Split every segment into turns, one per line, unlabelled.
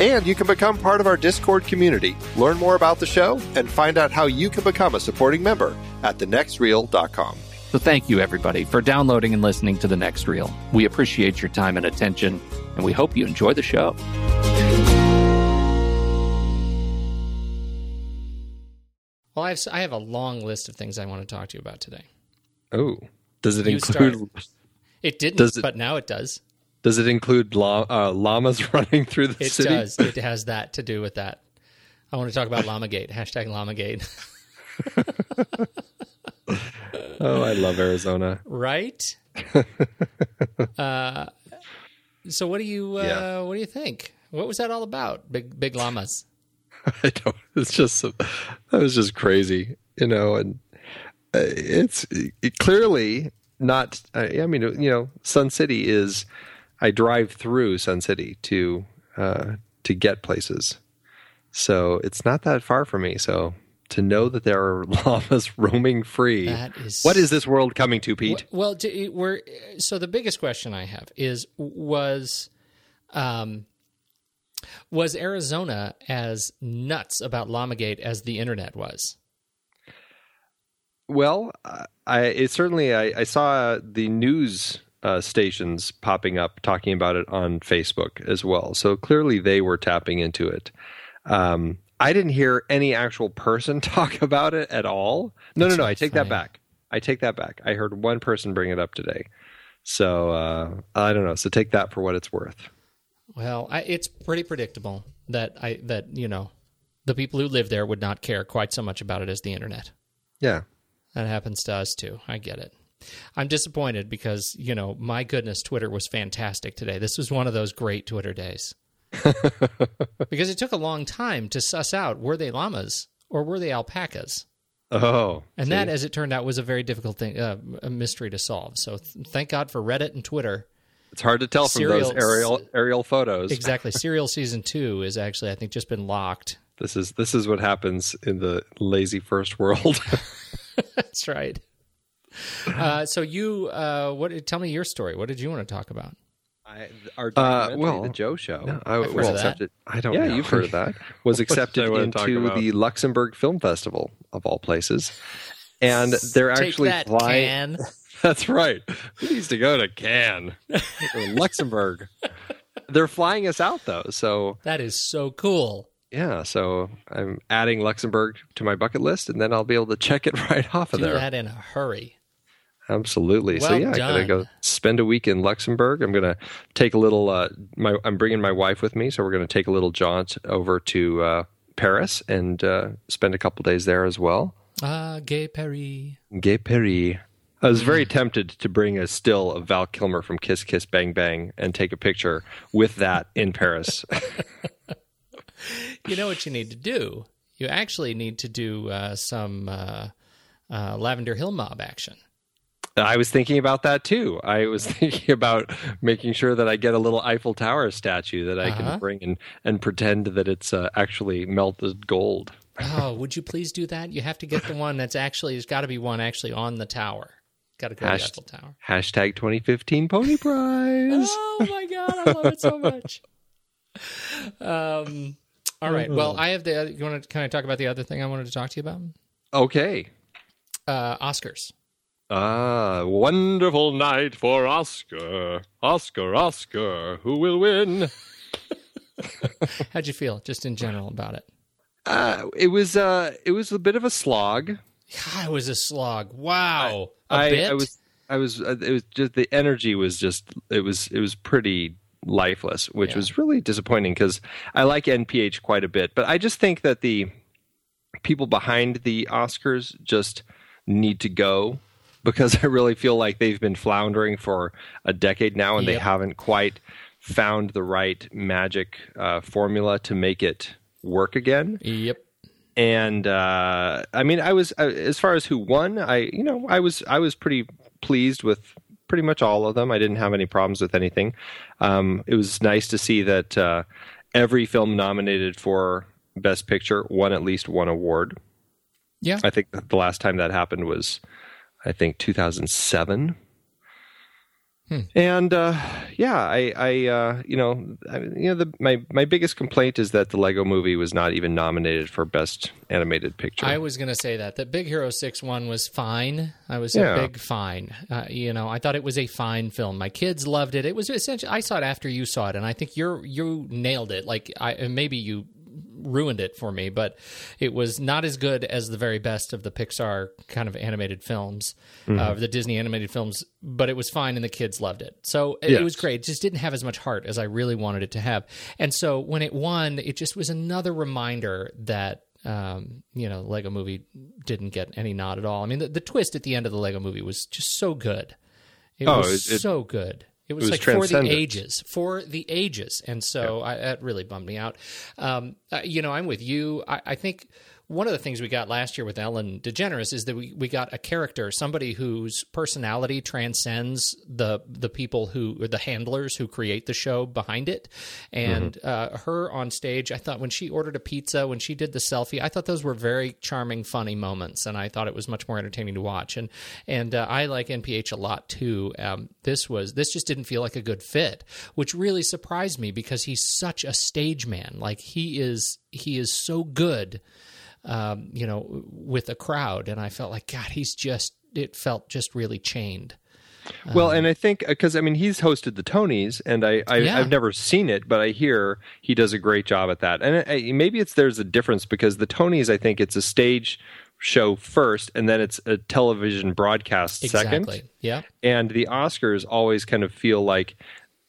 And you can become part of our Discord community, learn more about the show, and find out how you can become a supporting member at thenextreel.com.
So thank you, everybody, for downloading and listening to The Next Reel. We appreciate your time and attention, and we hope you enjoy the show.
Well, I have, I have a long list of things I want to talk to you about today.
Oh, does it you include? Start.
It didn't, it, but now it does.
Does it include uh, llamas running through the
it
city?
It does. It has that to do with that. I want to talk about Lamagate. Hashtag Lamagate.
oh, I love Arizona.
Right. uh, so, what do you uh, yeah. what do you think? What was that all about? Big big llamas.
I don't. It's just that was just crazy, you know, and uh, it's it clearly not. I mean, you know, Sun City is I drive through Sun City to uh, to get places, so it's not that far from me. So to know that there are llamas roaming free, that is, what is this world coming to, Pete?
Well, we're so the biggest question I have is was. Um, was Arizona as nuts about Lamagate as the internet was?
Well, I it certainly I, I saw the news uh, stations popping up talking about it on Facebook as well. So clearly they were tapping into it. Um, I didn't hear any actual person talk about it at all. No, That's no, no. I take funny. that back. I take that back. I heard one person bring it up today. So uh, I don't know. So take that for what it's worth.
Well, I, it's pretty predictable that I that you know the people who live there would not care quite so much about it as the internet.
Yeah,
that happens to us too. I get it. I'm disappointed because, you know, my goodness, Twitter was fantastic today. This was one of those great Twitter days. because it took a long time to suss out were they llamas or were they alpacas?
Oh,
And
see?
that, as it turned out, was a very difficult thing, uh, a mystery to solve. So th- thank God for Reddit and Twitter.
it's hard to tell from those aerial aerial photos.
Exactly. Serial season two is actually, I think, just been locked.
This is this is what happens in the lazy first world.
That's right. Uh, so you, uh, what? Tell me your story. What did you want to talk about?
I, our
Uh, well,
the Joe Show,
I
I've heard
was
of that.
accepted. I don't
yeah,
know.
you've heard of that, was accepted
I wanna talk
into the Luxembourg Film Festival of all places, and they're
Take
actually
that,
flying.
Can.
That's right. Who needs to go to Cannes or Luxembourg? They're flying us out though, so
That is so cool.
yeah. So I'm adding Luxembourg to my bucket list, and then I'll be able to check it right off of
Do
there.
that in a hurry.
Absolutely. so
Well
yeah, I'm gonna go spend a week in Luxembourg. I'm gonna take a little. Uh, my I'm bringing my wife with me, so we're gonna take a little jaunt over to uh, Paris and uh, spend a couple days there as well.
Ah, Gay Perry.
Gay Paris. I was very tempted to bring a still of Val Kilmer from Kiss Kiss Bang Bang and take a picture with that in Paris.
You know what you need to do? You actually need to do uh, some uh, uh, Lavender Hill mob action.
I was thinking about that too. I was thinking about making sure that I get a little Eiffel Tower statue that I
Uh-huh.
can bring and, and pretend that it's uh, actually melted gold.
Oh, would you please do that? You have to get the one that's actually, there's got to be one actually on the tower. Got to go to the Eiffel Tower.
Hashtag 2015 Pony Prize.
Oh my God, I love it so much. Um, all right. Well, I have the, you want to, can I talk about the other thing I wanted to talk to you about?
Okay.
Uh, Oscars.
Ah, wonderful night for Oscar. Oscar, Oscar, who will win?
How'd you feel just in general about it?
Uh, it was uh, it was a bit of a slog.
God, it was a slog. Wow. A
I,
bit?
I was I was uh, it was just the energy was just it was it was pretty lifeless, which
Yeah.
was really disappointing because I like NPH quite a bit, but I just think that the people behind the Oscars just need to go because I really feel like they've been floundering for a decade now and they haven't quite found the right magic uh, formula to make it work again
Yep.
and uh, I mean, I was uh, as far as who won. I you know I was I was pretty pleased with pretty much all of them. I didn't have any problems with anything. Um, it was nice to see that uh, every film nominated for Best Picture won at least one award.
Yeah.
I think the last time that happened was, I think 2007.
Hmm.
And uh, yeah, I, I uh, you know, I, you know, the, my my biggest complaint is that the Lego Movie was not even nominated for Best Animated Picture.
I was going to say that. That Big Hero 6 one was fine. I was
Yeah.
a big fine. Uh, you know, I thought it was a fine film. My kids loved it. It was essentially, I saw it after you saw it, and I think you're, you nailed it. Like, I, maybe you ruined it for me, but it was not as good as the very best of the Pixar kind of animated films, uh, the Disney animated films, but it was fine and the kids loved it. So it, it was great. It just didn't have as much heart as I really wanted it to have. And so when it won, it just was another reminder that um, you know, Lego Movie didn't get any nod at all. I mean, the, the twist at the end of the Lego Movie was just so good. It
Oh,
was
it-
so good. It was,
was
like for the ages, for the ages, and so I, that really bummed me out. Um, uh, you know, I'm with you. I, I think one of the things we got last year with Ellen DeGeneres is that we, we got a character, somebody whose personality transcends the the people who or the handlers who create the show behind it. And uh, her on stage, I thought when she ordered a pizza, when she did the selfie, I thought those were very charming, funny moments, and I thought it was much more entertaining to watch. And and uh, I like NPH a lot too. Um, this was this just didn't feel like a good fit, which really surprised me because he's such a stage man. Like he is he is so good um, you know, with a crowd. And I felt like, God, he's just, it felt just really chained.
well, um, and I think uh, because I mean he's hosted the Tonys, and I, I
Yeah.
I've never seen it, but I hear he does a great job at that. And I, maybe it's there's a difference because the Tonys, I think it's a stage show first, and then it's a television broadcast second.
Yeah.
and the Oscars always kind of feel like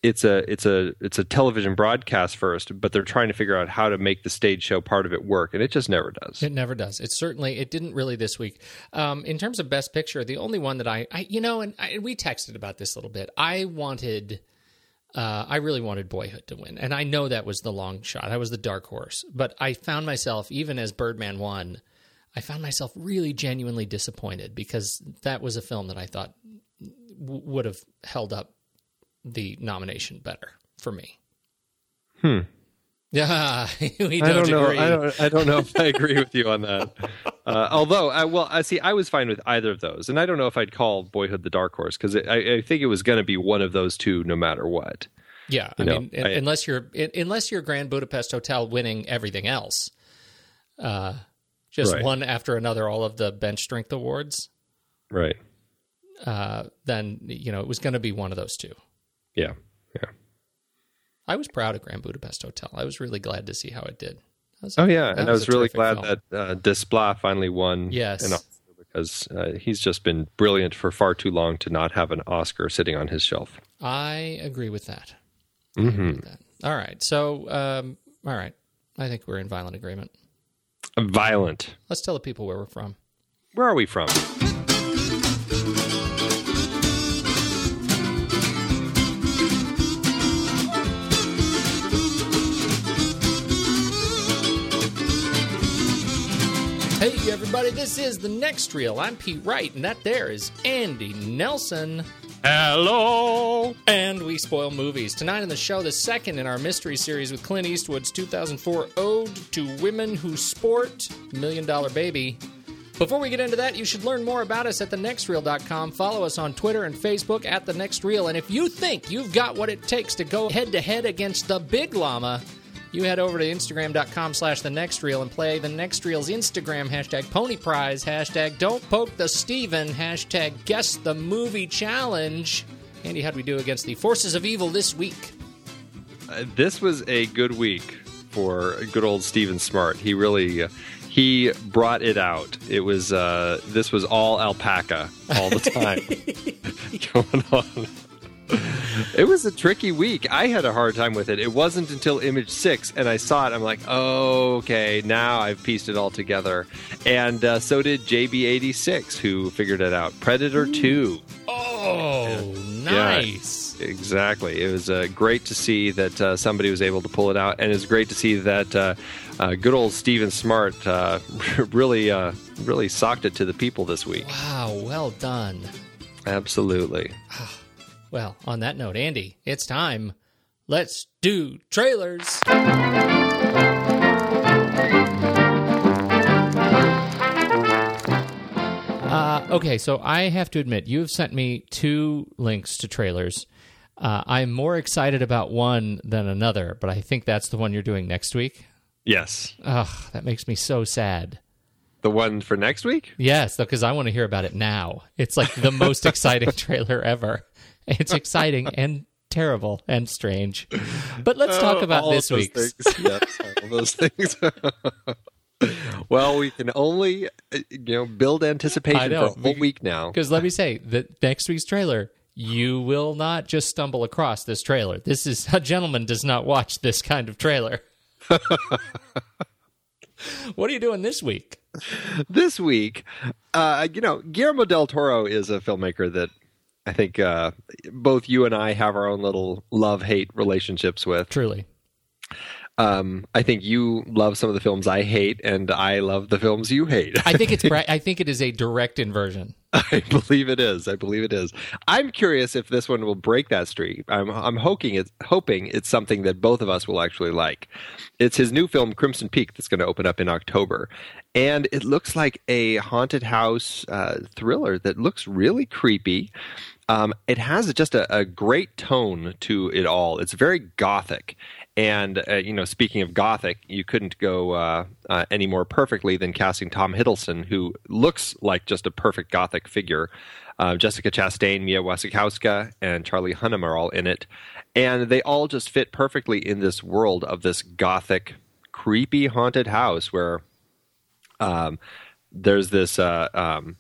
it's a it's a it's a television broadcast first, but they're trying to figure out how to make the stage show part of it work, and it just never does.
It never does. It certainly it didn't really this week. Um, in terms of best picture, the only one that I, I you know, and I, we texted about this a little bit. I wanted, uh, I really wanted Boyhood to win, and I know that was the long shot. I was the dark horse, but I found myself even as Birdman won. I found myself really genuinely disappointed because that was a film that I thought w- would have held up the nomination better for me.
Hmm.
Yeah, we don't,
I don't know.
agree.
I don't. I don't know if I agree with you on that. Uh, although, I, well, I see. I was fine with either of those, and I don't know if I'd call Boyhood the dark horse because I, I think it was going to be one of those two, no matter what.
Yeah, I
know,
mean,
I-
unless you're unless you're Grand Budapest Hotel winning everything else, uh, just
Right.
one after another, all of the bench strength awards,
Right.
uh, then you know it was going to be one of those two.
Yeah. Yeah.
I was proud of Grand Budapest Hotel. I was really glad to see how it did.
Oh yeah, and I was really glad
film.
that uh, Desplat finally won.
Yes.
an Oscar because uh, he's just been brilliant for far too long to not have an Oscar sitting on his shelf.
I agree with that. I agree with that. All right, so um, all right, I think we're in violent agreement.
Violent.
Let's tell the people where we're from.
Where are we from?
Everybody, this is the next reel. I'm Pete Wright, and that there is Andy Nelson.
Hello.
And we spoil movies. Tonight on the show, the second in our mystery series with Clint Eastwood's 2004 Ode to Women Who Sport Million Dollar Baby. Before we get into that, you should learn more about us at thenextreel.com. Follow us on Twitter and Facebook at The Next Reel. And if you think you've got what it takes to go head to head against the Big Llama, you head over to Instagram.com slash The Next Reel and play The Next Reel's Instagram hashtag Pony Prize, hashtag Don't Poke the Steven, hashtag Guess the Movie Challenge. Andy, how'd we do against the forces of evil this week?
Uh, this was a good week for good old Steven Smart. He really uh, he brought it out. It was uh, this was all alpaca all the time going on. It was a tricky week. I had a hard time with it. It wasn't until Image Six and I saw it. I'm like, oh, okay, now I've pieced it all together. And uh, so did JB86, who figured it out. Predator Two.
Oh, nice.
Exactly. It was uh, great to see that uh, somebody was able to pull it out, and it's great to see that uh, uh, good old Steven Smart uh, really, uh, really socked it to the people this week.
Wow, well done.
Absolutely.
Well, on that note, Andy, it's time. Let's do trailers. Uh, okay, so I have to admit, you have sent me two links to trailers. Uh, I'm more excited about one than another, but I think that's the one you're doing next week.
Yes.
Ugh, that makes me so sad.
The one for next week?
Yes, because I want to hear about it now. It's like the most exciting trailer ever. It's exciting and terrible and strange. But let's talk
Oh,
about
all
this
things. Yes, all those things. well, we can only, uh, you know, build anticipation for a whole week now.
Because let me say that next week's trailer, you will not just stumble across this trailer. This is a gentleman does not watch this kind of trailer. what are you doing this week?
this week, uh, you know, Guillermo del Toro is a filmmaker that I think uh, both you and I have our own little love hate relationships with.
Truly.
Um, I think you love some of the films I hate, and I love the films you hate.
I think it's I think it is a direct inversion.
I believe it is. I believe it is. I'm curious if this one will break that streak. I'm I'm hoping it's hoping it's something that both of us will actually like. It's his new film Crimson Peak that's going to open up in October, and it looks like a haunted house uh, thriller that looks really creepy. Um, it has just a, a great tone to it all. It's very gothic, and uh, you know, speaking of gothic, you couldn't go uh, uh, any more perfectly than casting Tom Hiddleston, who looks like just a perfect gothic figure. Uh, Jessica Chastain, Mia Wasikowska, and Charlie Hunnam are all in it, and they all just fit perfectly in this world of this gothic, creepy haunted house where um, there's this. Uh, um,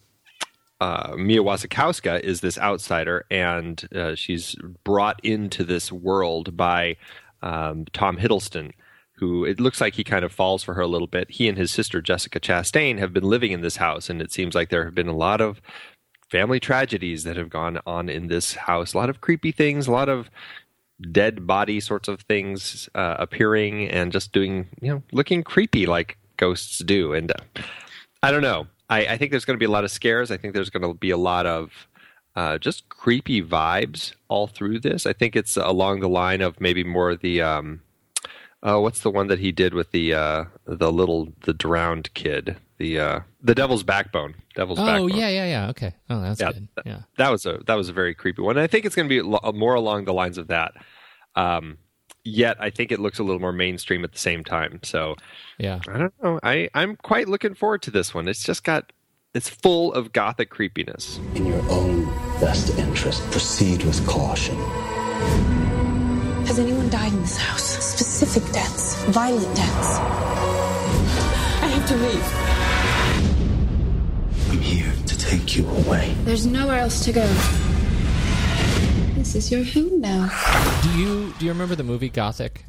uh, Mia Wasikowska is this outsider, and uh, she's brought into this world by um, Tom Hiddleston, who it looks like he kind of falls for her a little bit. He and his sister Jessica Chastain have been living in this house, and it seems like there have been a lot of family tragedies that have gone on in this house. A lot of creepy things, a lot of dead body sorts of things uh, appearing and just doing, you know, looking creepy like ghosts do. And uh, I don't know. I, I think there's going to be a lot of scares. I think there's going to be a lot of uh, just creepy vibes all through this. I think it's along the line of maybe more the um, uh, what's the one that he did with the uh, the little the drowned kid the uh, the Devil's Backbone. Devil's
oh,
Backbone.
yeah, yeah, yeah. Okay. Oh, that's
Yeah,
good. Yeah.
That was a that was a very creepy one. And I think it's going to be lo- more along the lines of that. Um, yet I think it looks a little more mainstream at the same time. So
Yeah.
I don't know. I I'm quite looking forward to this one. It's just got it's full of gothic creepiness.
In your own best interest, proceed with caution.
Has anyone died in this house? Specific deaths, violent deaths. I have to leave.
I'm here to take you away.
There's nowhere else to go. This is your home now.
Do you do you remember the movie Gothic?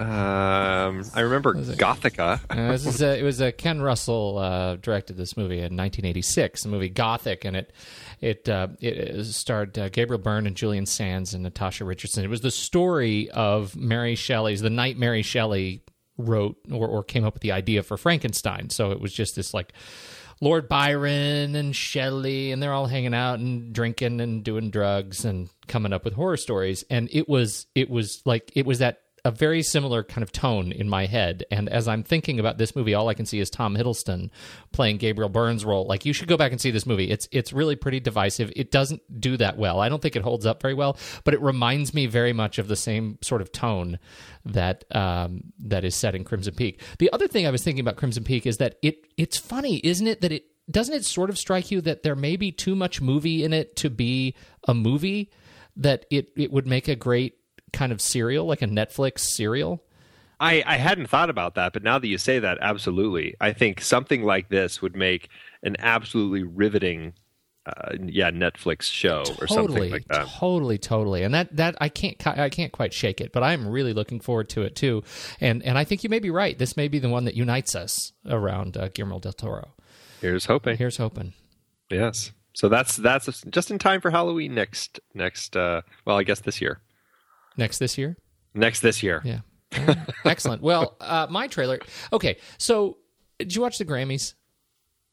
Um, I remember
it?
Gothica.
Uh, this is a, it was a Ken Russell uh, directed this movie in 1986, the movie Gothic, and it it uh, it starred uh, Gabriel Byrne and Julian Sands and Natasha Richardson. It was the story of Mary Shelley's the night Mary Shelley wrote or, or came up with the idea for Frankenstein. So it was just this like Lord Byron and Shelley, and they're all hanging out and drinking and doing drugs and coming up with horror stories. And it was it was like it was that a very similar kind of tone in my head. And as I'm thinking about this movie, all I can see is Tom Hiddleston playing Gabriel Byrne's role. Like you should go back and see this movie. It's it's really pretty divisive. It doesn't do that well. I don't think it holds up very well, but it reminds me very much of the same sort of tone that um, that is set in Crimson Peak. The other thing I was thinking about Crimson Peak is that it it's funny, isn't it, that it doesn't it sort of strike you that there may be too much movie in it to be a movie that it it would make a great kind of serial like a Netflix serial.
I, I hadn't thought about that, but now that you say that, absolutely. I think something like this would make an absolutely riveting, uh, yeah, Netflix show or something like that.
Totally, totally, and that that I can't I can't quite shake it, but I'm really looking forward to it too. And and I think you may be right. This may be the one that unites us around uh, Guillermo del Toro.
Here's hoping.
Here's hoping.
Yes. So that's that's just in time for Halloween next next. Uh, well, I guess this year.
Next this year.
Next this year.
Yeah. Excellent. Well, uh, my trailer. Okay, so did you watch the Grammys?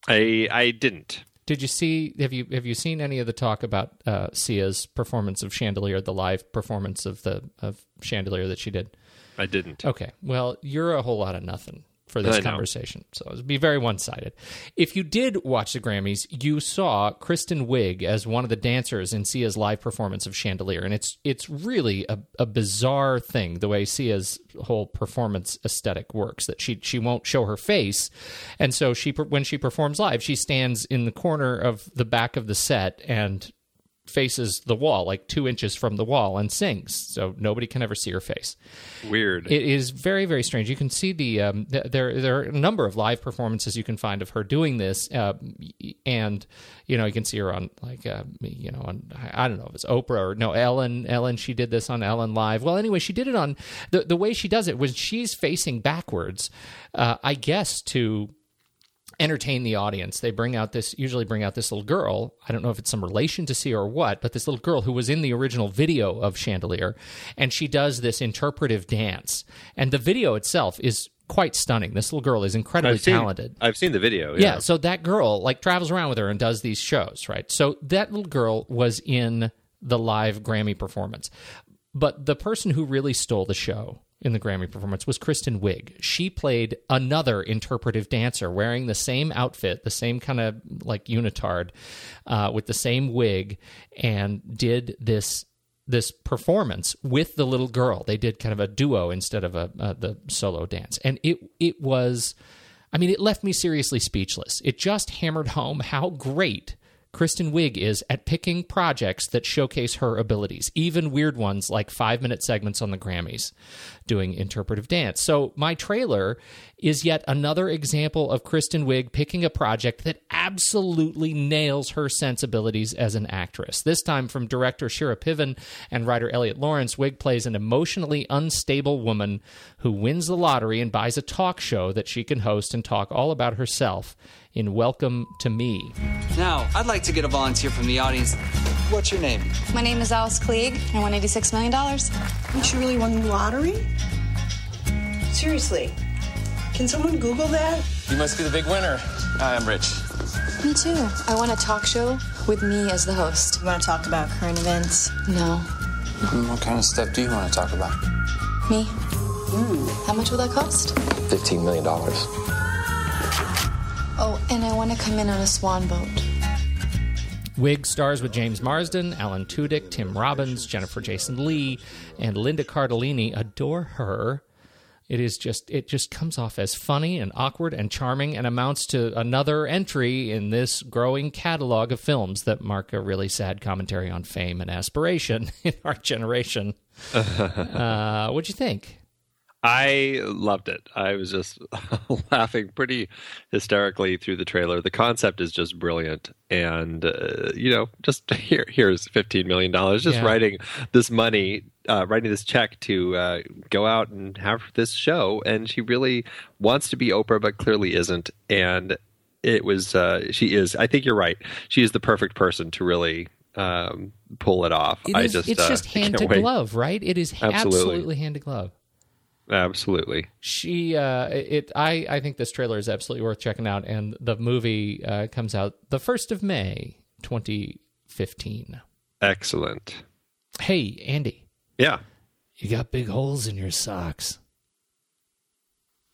I I didn't.
Did you see? Have you have you seen any of the talk about uh, Sia's performance of Chandelier, the live performance of the of Chandelier that she did?
I didn't.
Okay, well, you're a whole lot of nothing for this conversation, so it'd be very one sided. If you did watch the Grammys, you saw Kristen Wiig as one of the dancers in Sia's live performance of Chandelier, and it's it's really a, a bizarre thing the way Sia's whole performance aesthetic works. That she she won't show her face, and so she when she performs live, she stands in the corner of the back of the set and faces the wall, like two inches from the wall, and sings. So nobody can ever see her face.
Weird.
It is very, very strange. You can see the um, th- there. There are a number of live performances you can find of her doing this, uh, and you know you can see her on like uh, you know on I don't know if it's Oprah or no Ellen. Ellen she did this on Ellen Live. Well, anyway, she did it on the the way she does it when she's facing backwards. Uh, I guess to entertain the audience. They bring out this, usually bring out this little girl. I don't know if it's some relation to Sia or what, but this little girl who was in the original video of Chandelier, and she does this interpretive dance. And the video itself is quite stunning. This little girl is incredibly
I've seen,
talented.
I've seen the video.
Yeah.
Yeah.
so that girl like travels around with her and does these shows, right? So that little girl was in the live Grammy performance. But the person who really stole the show in the Grammy performance was Kristen Wiig. She played another interpretive dancer wearing the same outfit, the same kind of like unitard, uh, with the same wig, and did this this performance with the little girl. They did kind of a duo instead of a, uh, the solo dance, and it it was. I mean, it left me seriously speechless. It just hammered home how great Kristen Wiig is at picking projects that showcase her abilities, even weird ones like five minute segments on the Grammys doing interpretive dance. So, my trailer is yet another example of Kristen Wiig picking a project that absolutely nails her sensibilities as an actress. This time from director Shira Piven and writer Eliot Laurence, Wiig plays an emotionally unstable woman who wins the lottery and buys a talk show that she can host and talk all about herself in Welcome to Me.
Now, I'd like to get a volunteer from the audience. What's your name?
My name is Alice Klieg, and I won $86 million.
You really won the lottery? Seriously.
Can someone Google that?
You must be the big winner. Hi, I'm Rich.
Me too. I want a talk show with me as the host.
You want to talk about current events?
No.
Mm, what kind of stuff do you want to talk about?
Me? How much will that cost?
$15 million.
Oh, and I want to come in on a swan boat.
Wiig stars with James Marsden, Alan Tudyk, Tim Robbins, Jennifer Jason Lee, and Linda Cardellini. Adore her. It is just it just comes off as funny and awkward and charming and amounts to another entry in this growing catalog of films that mark a really sad commentary on fame and aspiration in our generation. uh, what'd you think?
I loved it. I was just laughing pretty hysterically through the trailer. The concept is just brilliant, and uh, you know, just here, here's fifteen million dollars, just
Yeah.
writing this money, uh, writing this check to uh, go out and have this show. And she really wants to be Oprah, but clearly isn't. And it was, uh, she is. I think you're right. She is the perfect person to really um, pull it off.
It
I just,
it's
uh,
just hand to
wait.
glove, right? It is
Absolutely.
absolutely hand to glove.
Absolutely.
she uh it i i think this trailer is absolutely worth checking out and the movie uh comes out the 1st of may 2015
Excellent.
hey andy
Yeah.
you got big holes in your socks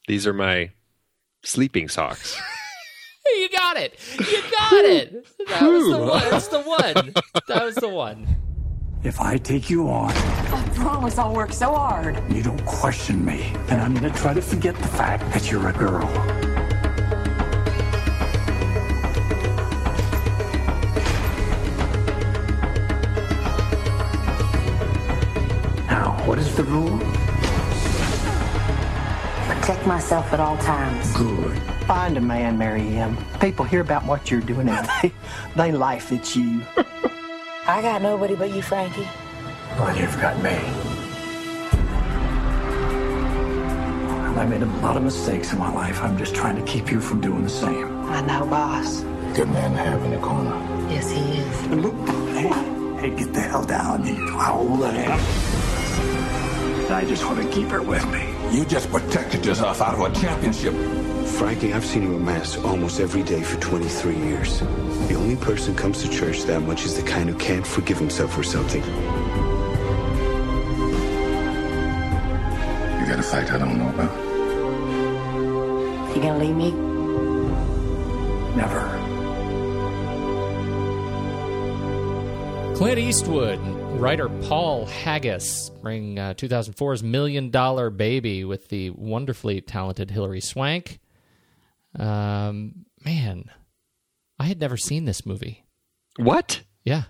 These are my sleeping socks.
you got it you got it that was the one that's the one that was the one
If I take you on,
I promise I'll work so hard.
you don't question me, and I'm gonna try to forget the fact that you're a girl. Rule?
Protect myself at all times.
Good.
Find a man, marry him. People hear about what you're doing and they, they laugh at you.
I got nobody but you, Frankie.
Well, you've got me. I made a lot of mistakes in my life. I'm just trying to keep you from doing the same.
I know, boss.
Good man to have in the corner.
Yes, he is.
And look, hey, hey, get the hell down. You know how old I just want to keep her with me.
You just protected yourself out of a championship.
Frankie, I've seen you at Mass almost every day for 23 years. The only person who comes to church that much is the kind who can't forgive himself for something.
You got a fight I don't know about.
You gonna leave me?
Never.
Clint Eastwood, and writer Paul Haggis bring uh, 2004's Million Dollar Baby with the wonderfully talented Hilary Swank. Um, man, I had never seen this movie.
What?
Yeah,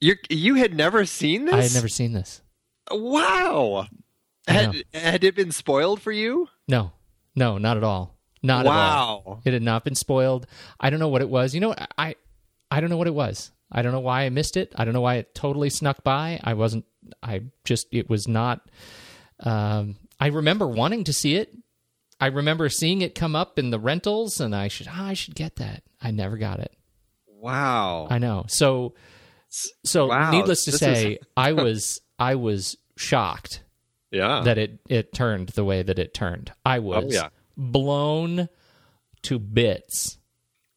You you had never seen this?
I had never seen this.
Wow. Had had it been spoiled for you?
No, no, not at all. Not at all.
Wow.
It had not been spoiled. I don't know what it was. You know, I I don't know what it was. I don't know why I missed it. I don't know why it totally snuck by. I wasn't. I just it was not. Um, I remember wanting to see it. I remember seeing it come up in the rentals, and I should ah, I should get that. I never got it.
Wow.
I know. So so
Wow,
needless to
this
say,
is-
I was I was shocked
Yeah.
that it it turned the way that it turned. I was
Oh, yeah.
blown to bits.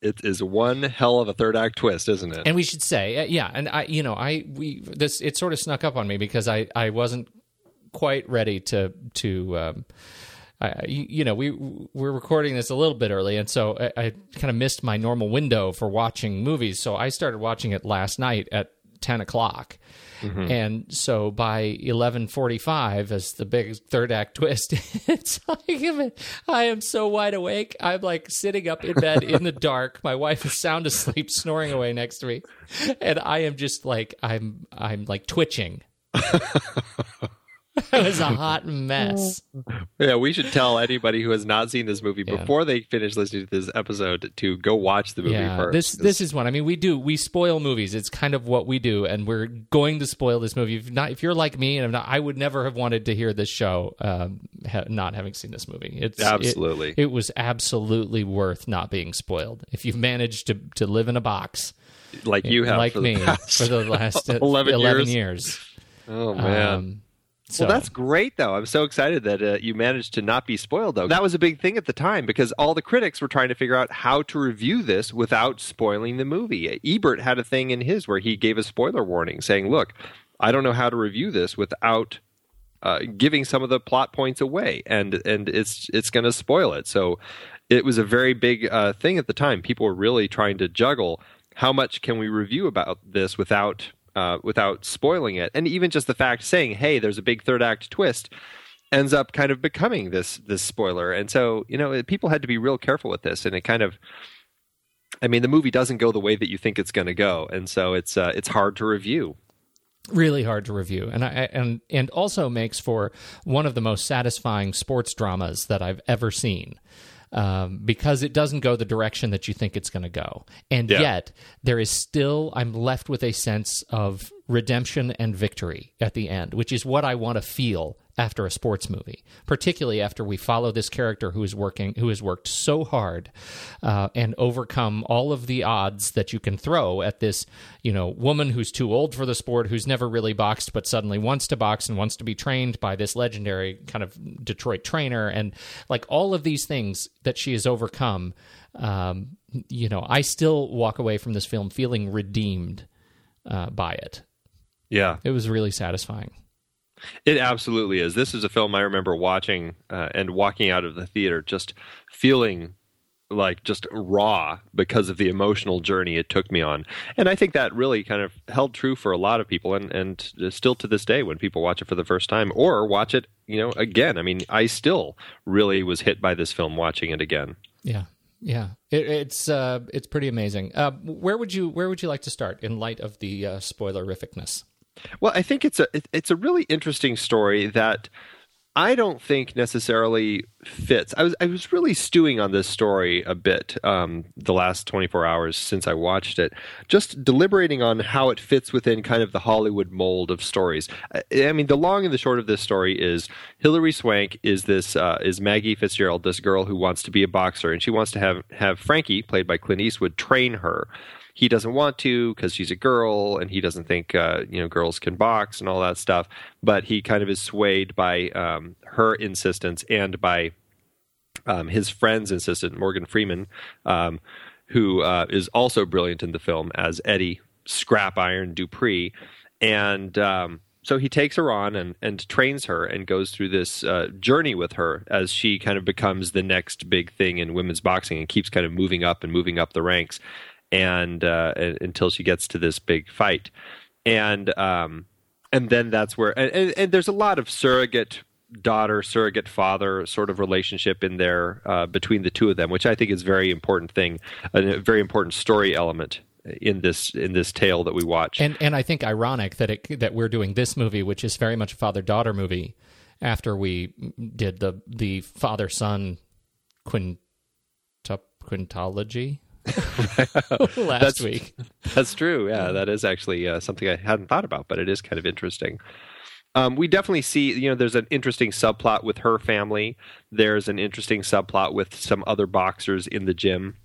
It is one hell of a third act twist, isn't it?
And we should say, uh, yeah, and I, you know, I we this it sort of snuck up on me because I I wasn't quite ready to to. Um, I, you know, we we're recording this a little bit early, and so I, I kind of missed my normal window for watching movies. So I started watching it last night at ten o'clock,
Mhm.
and so by eleven forty-five, as the big third act twist, it's like I am so wide awake. I'm like sitting up in bed in the dark. My wife is sound asleep, snoring away next to me, and I am just like I'm I'm like twitching. it was a hot mess.
yeah, we should tell anybody who has not seen this movie before they finish listening to this episode to go watch the movie
yeah,
first.
this this is one. I mean, we do we spoil movies. It's kind of what we do, and we're going to spoil this movie. If not, if you're like me, and I'm not, I would never have wanted to hear this show, um, ha- not having seen this movie. It's it-
Absolutely.
it, was absolutely worth not being spoiled. If you've managed to to live in a box,
Like you have
like
for the
me for the last
11
11
years.
years.
Oh, man.
Um, So
well, that's great, though. I'm so excited that uh, you managed to not be spoiled, though. That was a big thing at the time because all the critics were trying to figure out how to review this without spoiling the movie. Ebert had a thing in his where he gave a spoiler warning saying, look, I don't know how to review this without uh, giving some of the plot points away, and and it's it's going to spoil it. So it was a very big uh, thing at the time. People were really trying to juggle how much can we review about this without uh, without spoiling it, and even just the fact saying, "Hey, there's a big third act twist." ends up kind of becoming this this spoiler. And so you know people had to be real careful with this. And it kind of i mean the movie doesn't go the way that you think it's going to go. And so it's uh, it's hard to review.
Really hard to review. And I, and and also makes for one of the most satisfying sports dramas that I've ever seen um, because it doesn't go the direction that you think it's going to go. And
Yeah.
yet, there is still, I'm left with a sense of redemption and victory at the end, which is what I want to feel after a sports movie, particularly after we follow this character who is working, who has worked so hard uh, and overcome all of the odds that you can throw at this, you know, woman who's too old for the sport, who's never really boxed, but suddenly wants to box and wants to be trained by this legendary kind of Detroit trainer, and like all of these things that she has overcome. Um, you know, I still walk away from this film feeling redeemed uh, by it.
yeah
It was really satisfying.
It absolutely is. This is a film I remember watching uh, and walking out of the theater just feeling like just raw because of the emotional journey it took me on. And I think that really kind of held true for a lot of people and, and still to this day when people watch it for the first time or watch it, you know, again. I mean, I still really was hit by this film watching it again.
Yeah, yeah, it, it's uh, it's pretty amazing. Uh, where would you where would you like to start in light of the uh, spoilerificness?
Well, I think it's a it- it's a really interesting story that I don't think necessarily fits. I was I was really stewing on this story a bit um, the last 24 hours since I watched it, just deliberating on how it fits within kind of the Hollywood mold of stories. I, I mean, the long and the short of this story is Hilary Swank is this uh, is Maggie Fitzgerald, this girl who wants to be a boxer, and she wants to have have Frankie, played by Clint Eastwood, train her he doesn't want to because she's a girl and he doesn't think uh, you know girls can box and all that stuff. But he kind of is swayed by um, her insistence and by um, his friend's insistence, Morgan Freeman, um, who uh, is also brilliant in the film as Eddie Scrap Iron Dupris, and um, so he takes her on and, and trains her and goes through this uh, journey with her as she kind of becomes the next big thing in women's boxing and keeps kind of moving up and moving up the ranks and uh, until she gets to this big fight. And um, and then that's where and, and, and there's a lot of surrogate daughter surrogate father sort of relationship in there uh, between the two of them which i think is a very important thing a very important story element in this in this tale that we watch.
And and I think ironic that it that we're doing this movie, which is very much a father daughter movie, after we did the the father son quintup quintology last
That's-
week.
That's true. Yeah, that is actually uh, something I hadn't thought about, but it is kind of interesting. Um, we definitely see, you know, there's an interesting subplot with her family. There's an interesting subplot with some other boxers in the gym.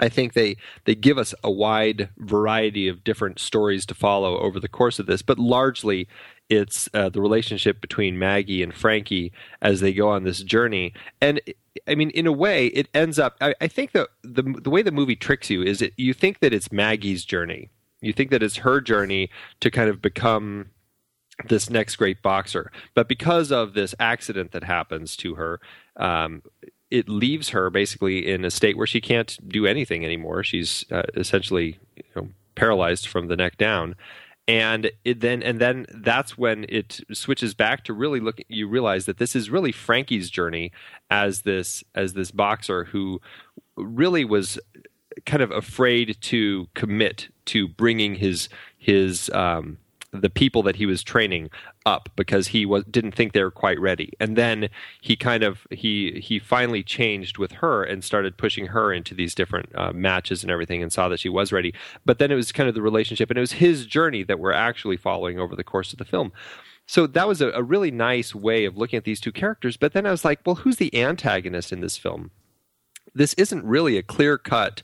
I think they they give us a wide variety of different stories to follow over the course of this, but largely it's uh, the relationship between Maggie and Frankie as they go on this journey. And I mean, in a way, it ends up. I, I think that the the way the movie tricks you is it you think that it's Maggie's journey. You think that it's her journey to kind of become this next great boxer. But because of this accident that happens to her, um, it leaves her basically in a state where she can't do anything anymore. She's uh, essentially you know, paralyzed from the neck down. And it then and then that's when it switches back to really look. You realize that this is really Frankie's journey as this as this boxer who really was kind of afraid to commit to bringing his his um, the people that he was training up because he was didn't think they were quite ready. And then he kind of he he finally changed with her and started pushing her into these different uh, matches and everything and saw that she was ready. But then it was kind of the relationship and it was his journey that we're actually following over the course of the film. So that was a, a really nice way of looking at these two characters. But then i was like well who's the antagonist in this film? This isn't really a clear cut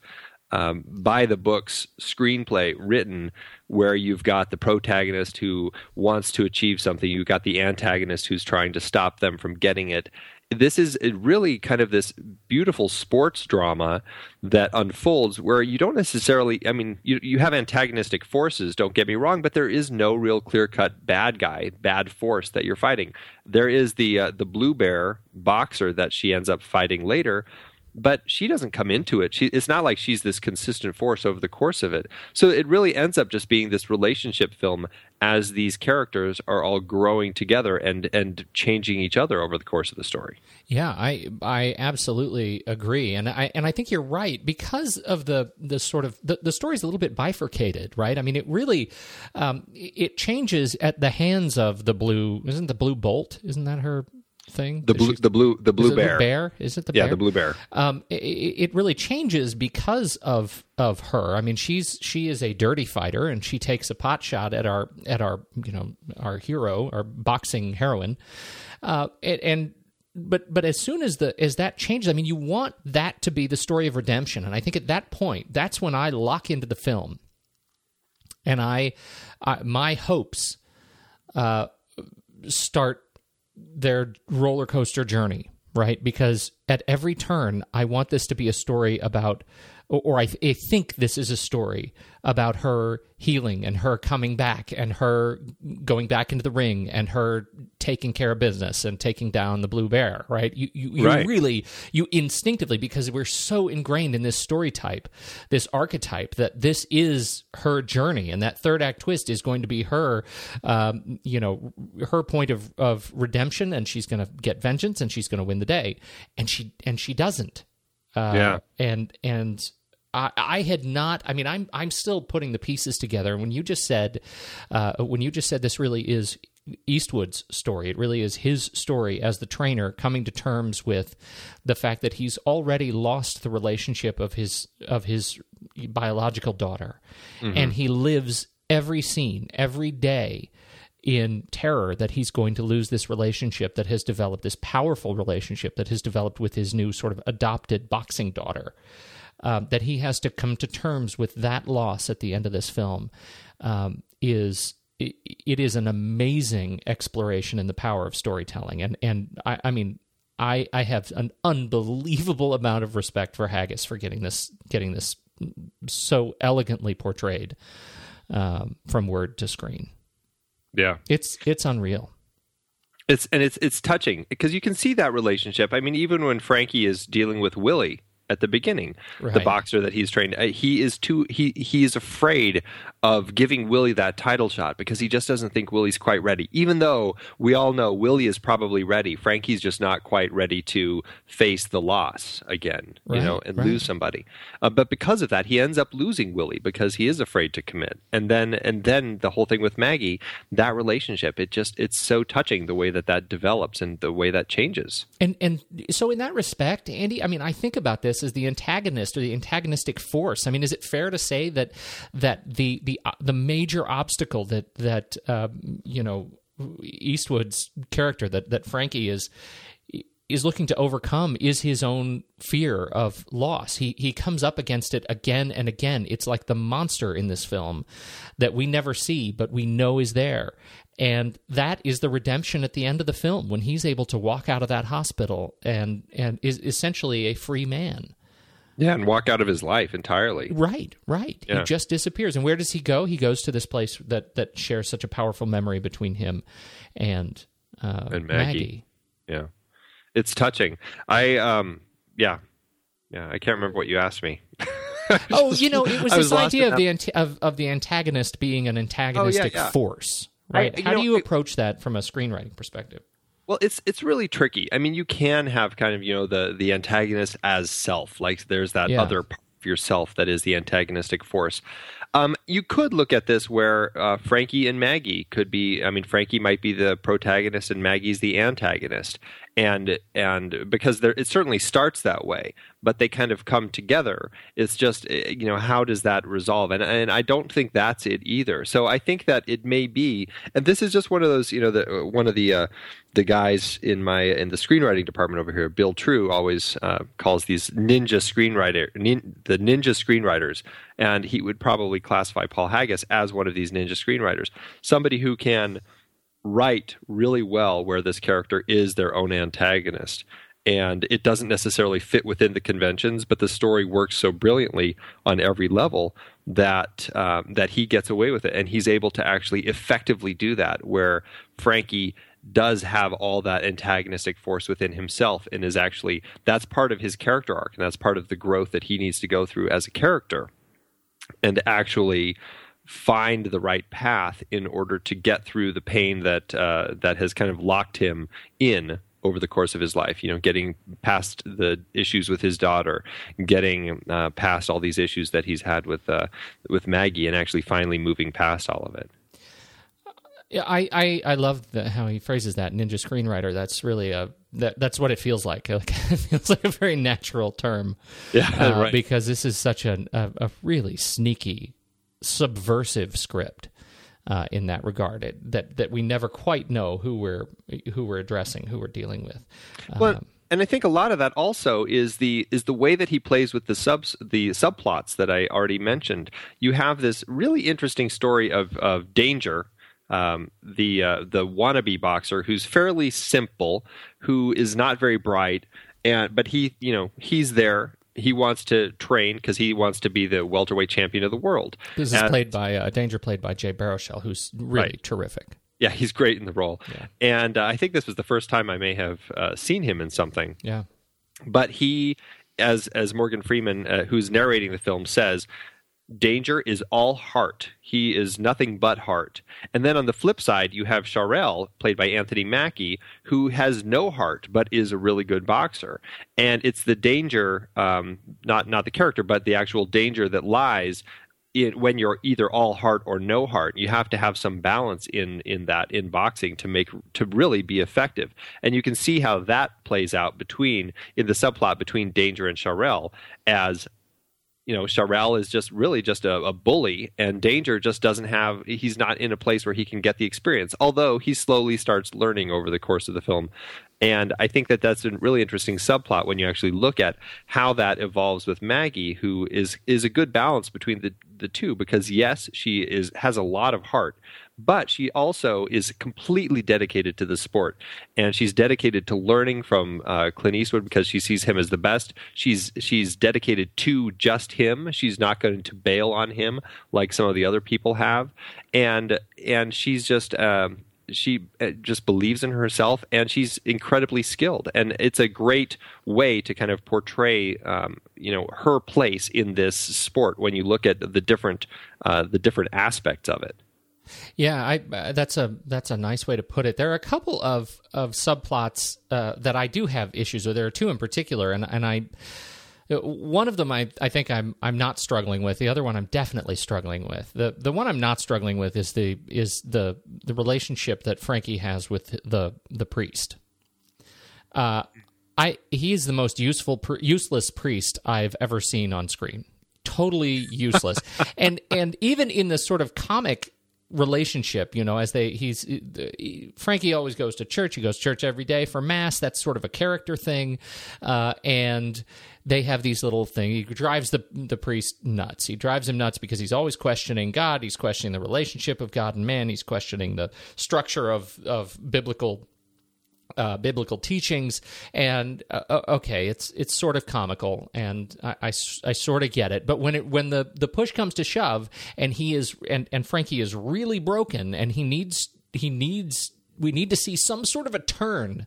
um, by the books screenplay written where you've got the protagonist who wants to achieve something, you've got the antagonist who's trying to stop them from getting it. This is really kind of this beautiful sports drama that unfolds where you don't necessarily, I mean, you, you have antagonistic forces, don't get me wrong, but there is no real clear cut bad guy, bad force that you're fighting. There is the, uh, the blue bear boxer that she ends up fighting later, but she doesn't come into it. She, it's not like she's this consistent force over the course of it. So it really ends up just being this relationship film as these characters are all growing together and and changing each other over the course of the story.
Yeah, I I absolutely agree, and I and I think you're right because of the the sort of the, the story's a little bit bifurcated, right? I mean, it really um, it changes at the hands of the blue. Isn't the blue bolt? Isn't that her thing?
The blue, the blue, the blue bear.
The bear is it the
yeah,
bear?
the blue bear.
Um, it, it, really changes because of of her. I mean, she's she is a dirty fighter, and she takes a pot shot at our at our you know our hero, our boxing heroine, uh, and, and but but as soon as the as that changes, I mean, you want that to be the story of redemption, and I think at that point, that's when I lock into the film, and I, I my hopes uh, start their roller coaster journey, right? Because at every turn, I want this to be a story about or I, I, think this is a story about her healing and her coming back and her going back into the ring and her taking care of business and taking down the blue bear right you, you, you
right.
really you instinctively because we're so ingrained in this story type this archetype that this is her journey and that third act twist is going to be her um, you know her point of, of redemption and she's going to get vengeance and she's going to win the day and she and she doesn't uh,
yeah.
And and I, I had not. I mean, I'm I'm still putting the pieces together. When you just said, uh, when you just said this really is Eastwood's story. It really is his story as the trainer coming to terms with the fact that he's already lost the relationship of his of his biological daughter, mm-hmm. and he lives every scene, every day in terror that he's going to lose this relationship that has developed, this powerful relationship that has developed with his new sort of adopted boxing daughter um, that he has to come to terms with that loss at the end of this film um, is it, it is an amazing exploration in the power of storytelling and and I, I mean I I have an unbelievable amount of respect for Haggis for getting this getting this so elegantly portrayed um, from word to screen.
Yeah,
it's it's unreal.
It's and it's it's touching because you can see that relationship. I mean, even when Frankie is dealing with Willie, at the beginning. Right. The boxer that he's trained, uh, he is too he he is afraid of giving Willie that title shot because he just doesn't think Willie's quite ready. Even though we all know Willie is probably ready, Frankie's just not quite ready to face the loss again, right. you know, and right. lose somebody. Uh, but because of that, he ends up losing Willie because he is afraid to commit. And then and then the whole thing with Maggie, that relationship, it just it's so touching the way that that develops and the way that changes.
And and so in that respect, Andy, I mean, I think about this as the antagonist or the antagonistic force. I mean, is it fair to say that that the the uh, the major obstacle that that uh, you know Eastwood's character that that Frankie is is looking to overcome is his own fear of loss. He he comes up against it again and again. It's like the monster in this film that we never see but we know is there. And that is the redemption at the end of the film when he's able to walk out of that hospital and and is essentially a free man.
Yeah, and walk out of his life entirely.
Right, right. Yeah. He just disappears. And where does he go? He goes to this place that that shares such a powerful memory between him and uh,
and
Maggie.
Maggie. Yeah, it's touching. I um yeah yeah I can't remember what you asked me.
oh, you know, it was this idea of the of, of the antagonist being an antagonistic oh, yeah, yeah. force, right? I, How know, do you approach that from a screenwriting perspective?
Well, it's it's really tricky. I mean, you can have kind of you know the the antagonist as self, like there's that yeah. other part of yourself that is the antagonistic force. Um, you could look at this where uh, Frankie and Maggie could be. I mean, Frankie might be the protagonist and Maggie's the antagonist, and and because there it certainly starts that way, but they kind of come together. It's just eh, you know how does that resolve? And and I don't think that's it either. So I think that it may be, and this is just one of those you know the one of the uh, the guys in my in the screenwriting department over here, Bill True, always uh, calls these ninja screenwriter nin, the ninja screenwriters, and he would probably classify Paul Haggis as one of these ninja screenwriters, somebody who can write really well where this character is their own antagonist and it doesn't necessarily fit within the conventions, but the story works so brilliantly on every level that um, that he gets away with it, and he's able to actually effectively do that. Where Frankie does have all that antagonistic force within himself, and is actually that's part of his character arc, and that's part of the growth that he needs to go through as a character, and actually find the right path in order to get through the pain that uh, that has kind of locked him in over the course of his life. You know, getting past the issues with his daughter, getting uh, past all these issues that he's had with uh, with Maggie, and actually finally moving past all of it.
Yeah, I I, I love the, how he phrases that ninja screenwriter. That's really a that that's what it feels like. like it feels like a very natural term.
Yeah,
uh,
right.
Because this is such a, a, a really sneaky subversive script uh, in that regard. It, that that we never quite know who we're who we're addressing, who we're dealing with.
Well,
Um,
and I think a lot of that also is the is the way that he plays with the subs the subplots that I already mentioned. You have this really interesting story of of danger. Um, the uh, the wannabe boxer who's fairly simple, who is not very bright, and but he you know he's there he wants to train because he wants to be the welterweight champion of the world.
This is played by uh, Danger, played by Jay Baruchel, who's really
Right.
terrific.
Yeah, he's great in the role. And uh, I think this was the first time I may have uh, seen him in something.
Yeah.
But he, as as Morgan Freeman, uh, who's narrating the film, says, Danger is all heart. He is nothing but heart. And then on the flip side, you have Shawrelle, played by Anthony Mackie, who has no heart but is a really good boxer. And it's the danger, um, not not the character, but the actual danger that lies in, when you're either all heart or no heart. You have to have some balance in in that in boxing to make to really be effective. And you can see how that plays out between in the subplot between Danger and Shawrelle as you know, Shawrelle is just really just a, a bully, and Danger just doesn't have. He's not in a place where he can get the experience. Although he slowly starts learning over the course of the film, and I think that that's a really interesting subplot when you actually look at how that evolves with Maggie, who is is a good balance between the the two. Because yes, she is has a lot of heart, but she also is completely dedicated to the sport, and she's dedicated to learning from uh, Clint Eastwood because she sees him as the best. She's she's dedicated to just him. She's not going to bail on him like some of the other people have, and and she's just. Um, she uh, just believes in herself and she's incredibly skilled and it's a great way to kind of portray um, you know her place in this sport when you look at the different uh, the different aspects of it
Yeah, I, uh, that's a that's a nice way to put it. There are a couple of of subplots uh, that I do have issues with. There are two in particular, and and I one of them I, I think I'm I'm not struggling with. The other one I'm definitely struggling with. the The one I'm not struggling with is the is the the relationship that Frankie has with the the priest. Uh, I he is the most useful pr- useless priest I've ever seen on screen. Totally useless, and and even in the sort of comic relationship you know as they he's he, frankie always goes to church. He goes to church every day for mass. That's sort of a character thing. Uh, and they have these little thing. He drives the the priest nuts. He drives him nuts because he's always questioning god. He's questioning the relationship of god and man. He's questioning the structure of of biblical uh, biblical teachings, and uh, okay, it's it's sort of comical, and I, I, I sort of get it. But when it when the the push comes to shove, and he is and and Frankie is really broken, and he needs he needs we need to see some sort of a turn.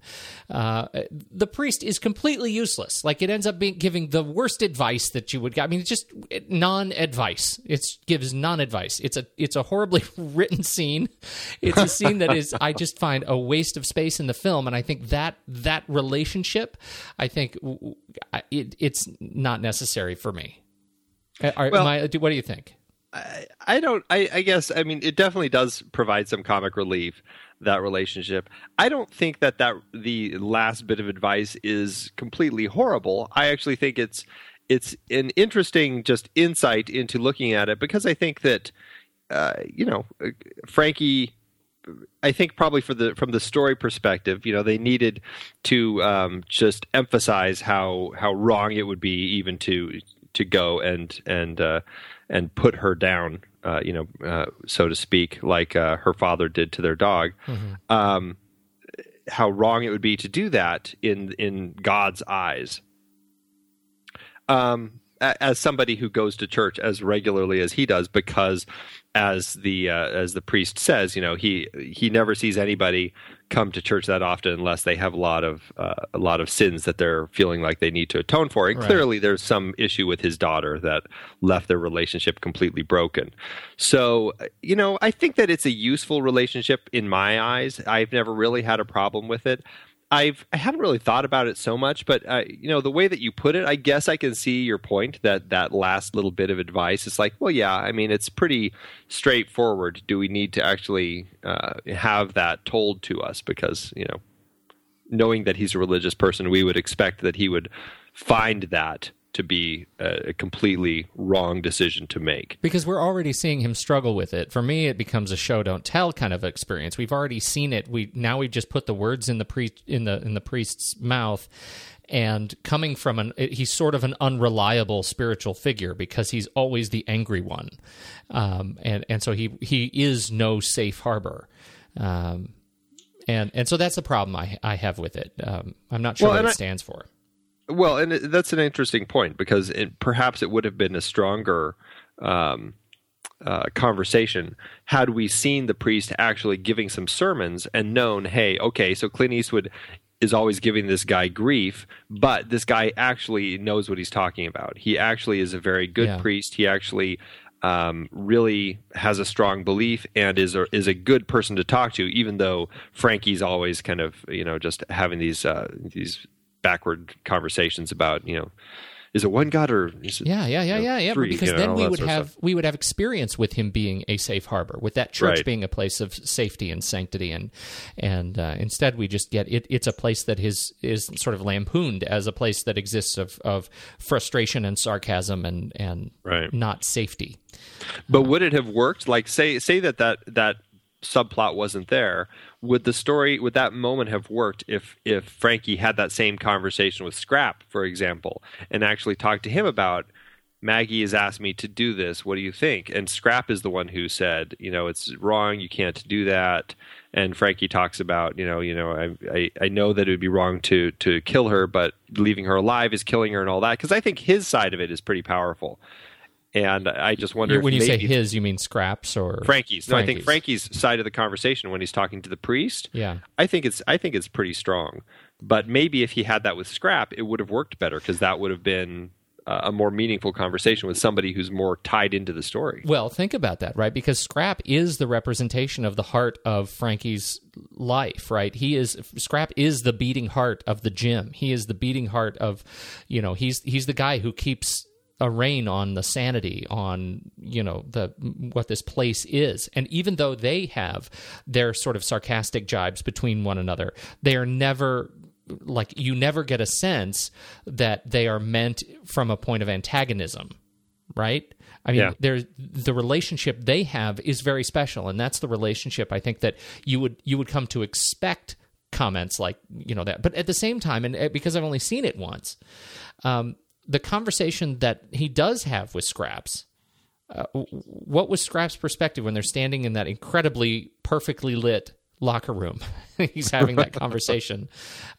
Uh, the priest is completely useless. Like it ends up being giving the worst advice that you would. I mean, it's just non-advice. It gives non-advice. It's a it's a horribly written scene. It's a scene that is I just find a waste of space in the film, and I think that that relationship, I think it, it's not necessary for me. Are,
Well-
I, what do you think?
I don't. I, I guess. I mean, it definitely does provide some comic relief. That relationship. I don't think that that the last bit of advice is completely horrible. I actually think it's it's an interesting just insight into looking at it because I think that uh, you know Frankie. I think probably for the from the story perspective, you know, they needed to um, just emphasize how how wrong it would be even to to go and and uh, and put her down, uh, you know, uh, so to speak, like uh, her father did to their dog. Mm-hmm. Um, how wrong it would be to do that in in God's eyes. Um, as somebody who goes to church as regularly as he does, because as the uh, as the priest says, you know, he he never sees anybody come to church that often unless they have a lot of uh, a lot of sins that they're feeling like they need to atone for. And right. clearly, there's some issue with his daughter that left their relationship completely broken. So, you know, I think that it's a useful relationship in my eyes. I've never really had a problem with it. I've I haven't really thought about it so much, but uh, you know the way that you put it, I guess I can see your point that that last little bit of advice is like, well, yeah, I mean it's pretty straightforward. Do we need to actually uh, have that told to us? Because you know, knowing that he's a religious person, we would expect that he would find that to be a, completely wrong decision to make.
Because we're already seeing him struggle with it. For me, it becomes a show don't tell kind of experience. We've already seen it. We now we've just put the words in the priest in the in the priest's mouth. And coming from an, he's sort of an unreliable spiritual figure because he's always the angry one, um, and and so he he is no safe harbor. Um, and and so that's the problem I I have with it. Um, I'm not sure well, what it I, stands for.
Well, and that's an interesting point because it, perhaps it would have been a stronger um, uh, conversation had we seen the priest actually giving some sermons and known, hey, okay, so Clint Eastwood is always giving this guy grief, but this guy actually knows what he's talking about. He actually is a very good yeah. priest. He actually um, really has a strong belief and is a, is a good person to talk to, even though Frankie's always kind of you know just having these uh, these backward conversations about you know is it one god or is it,
yeah yeah yeah
you
know, yeah yeah
three,
because
you know,
then we would have we would have experience with him being a safe harbor with that church
right.
being a place of safety and sanctity and and uh, instead we just get it it's a place that is is sort of lampooned as a place that exists of of frustration and sarcasm and and
right.
not safety
but would it have worked like say say that that that subplot wasn't there would the story would that moment have worked if if Frankie had that same conversation with Scrap, for example, and actually talked to him about Maggie has asked me to do this. What do you think? And Scrap is the one who said, you know, it's wrong. You can't do that. And Frankie talks about, you know, you know, I, I, I know that it would be wrong to to kill her, but leaving her alive is killing her and all that. Because I think his side of it is pretty powerful. And I just wonder
when you say his, you mean Scraps or
Frankie's? No, I think Frankie's side of the conversation when he's talking to the priest.
Yeah,
I think it's I think it's pretty strong. But maybe if he had that with Scrap, it would have worked better because that would have been uh, a more meaningful conversation with somebody who's more tied into the story.
Well, think about that, right? Because Scrap is the representation of the heart of Frankie's life, right? He is Scrap is the beating heart of the gym. He is the beating heart of, you know, he's he's the guy who keeps a rein on the sanity on you know the what this place is and even though they have their sort of sarcastic jibes between one another they are never like you never get a sense that they are meant from a point of antagonism right I mean, yeah. there's the relationship they have is very special, and that's the relationship I think that you would you would come to expect comments like you know that. But at the same time, and uh, because I've only seen it once, um, the conversation that he does have with Scraps. Uh, what was Scraps' perspective when they're standing in that incredibly perfectly lit locker room? He's having that conversation.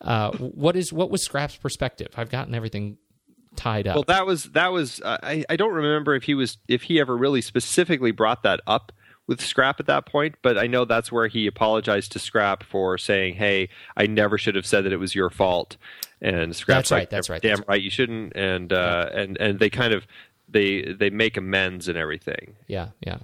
Uh, what is what was Scraps' perspective? I've gotten everything tied up.
Well, that was that was. Uh, I I don't remember if he was if he ever really specifically brought that up with Scrap at that point, but I know that's where he apologized to Scrap for saying, "Hey, I never should have said that it was your fault." And Scrap's
that's right,
like,
"That's right,
damn
that's
right. you shouldn't." And uh, yeah. and and they kind of they they make amends and everything.
Yeah, yeah.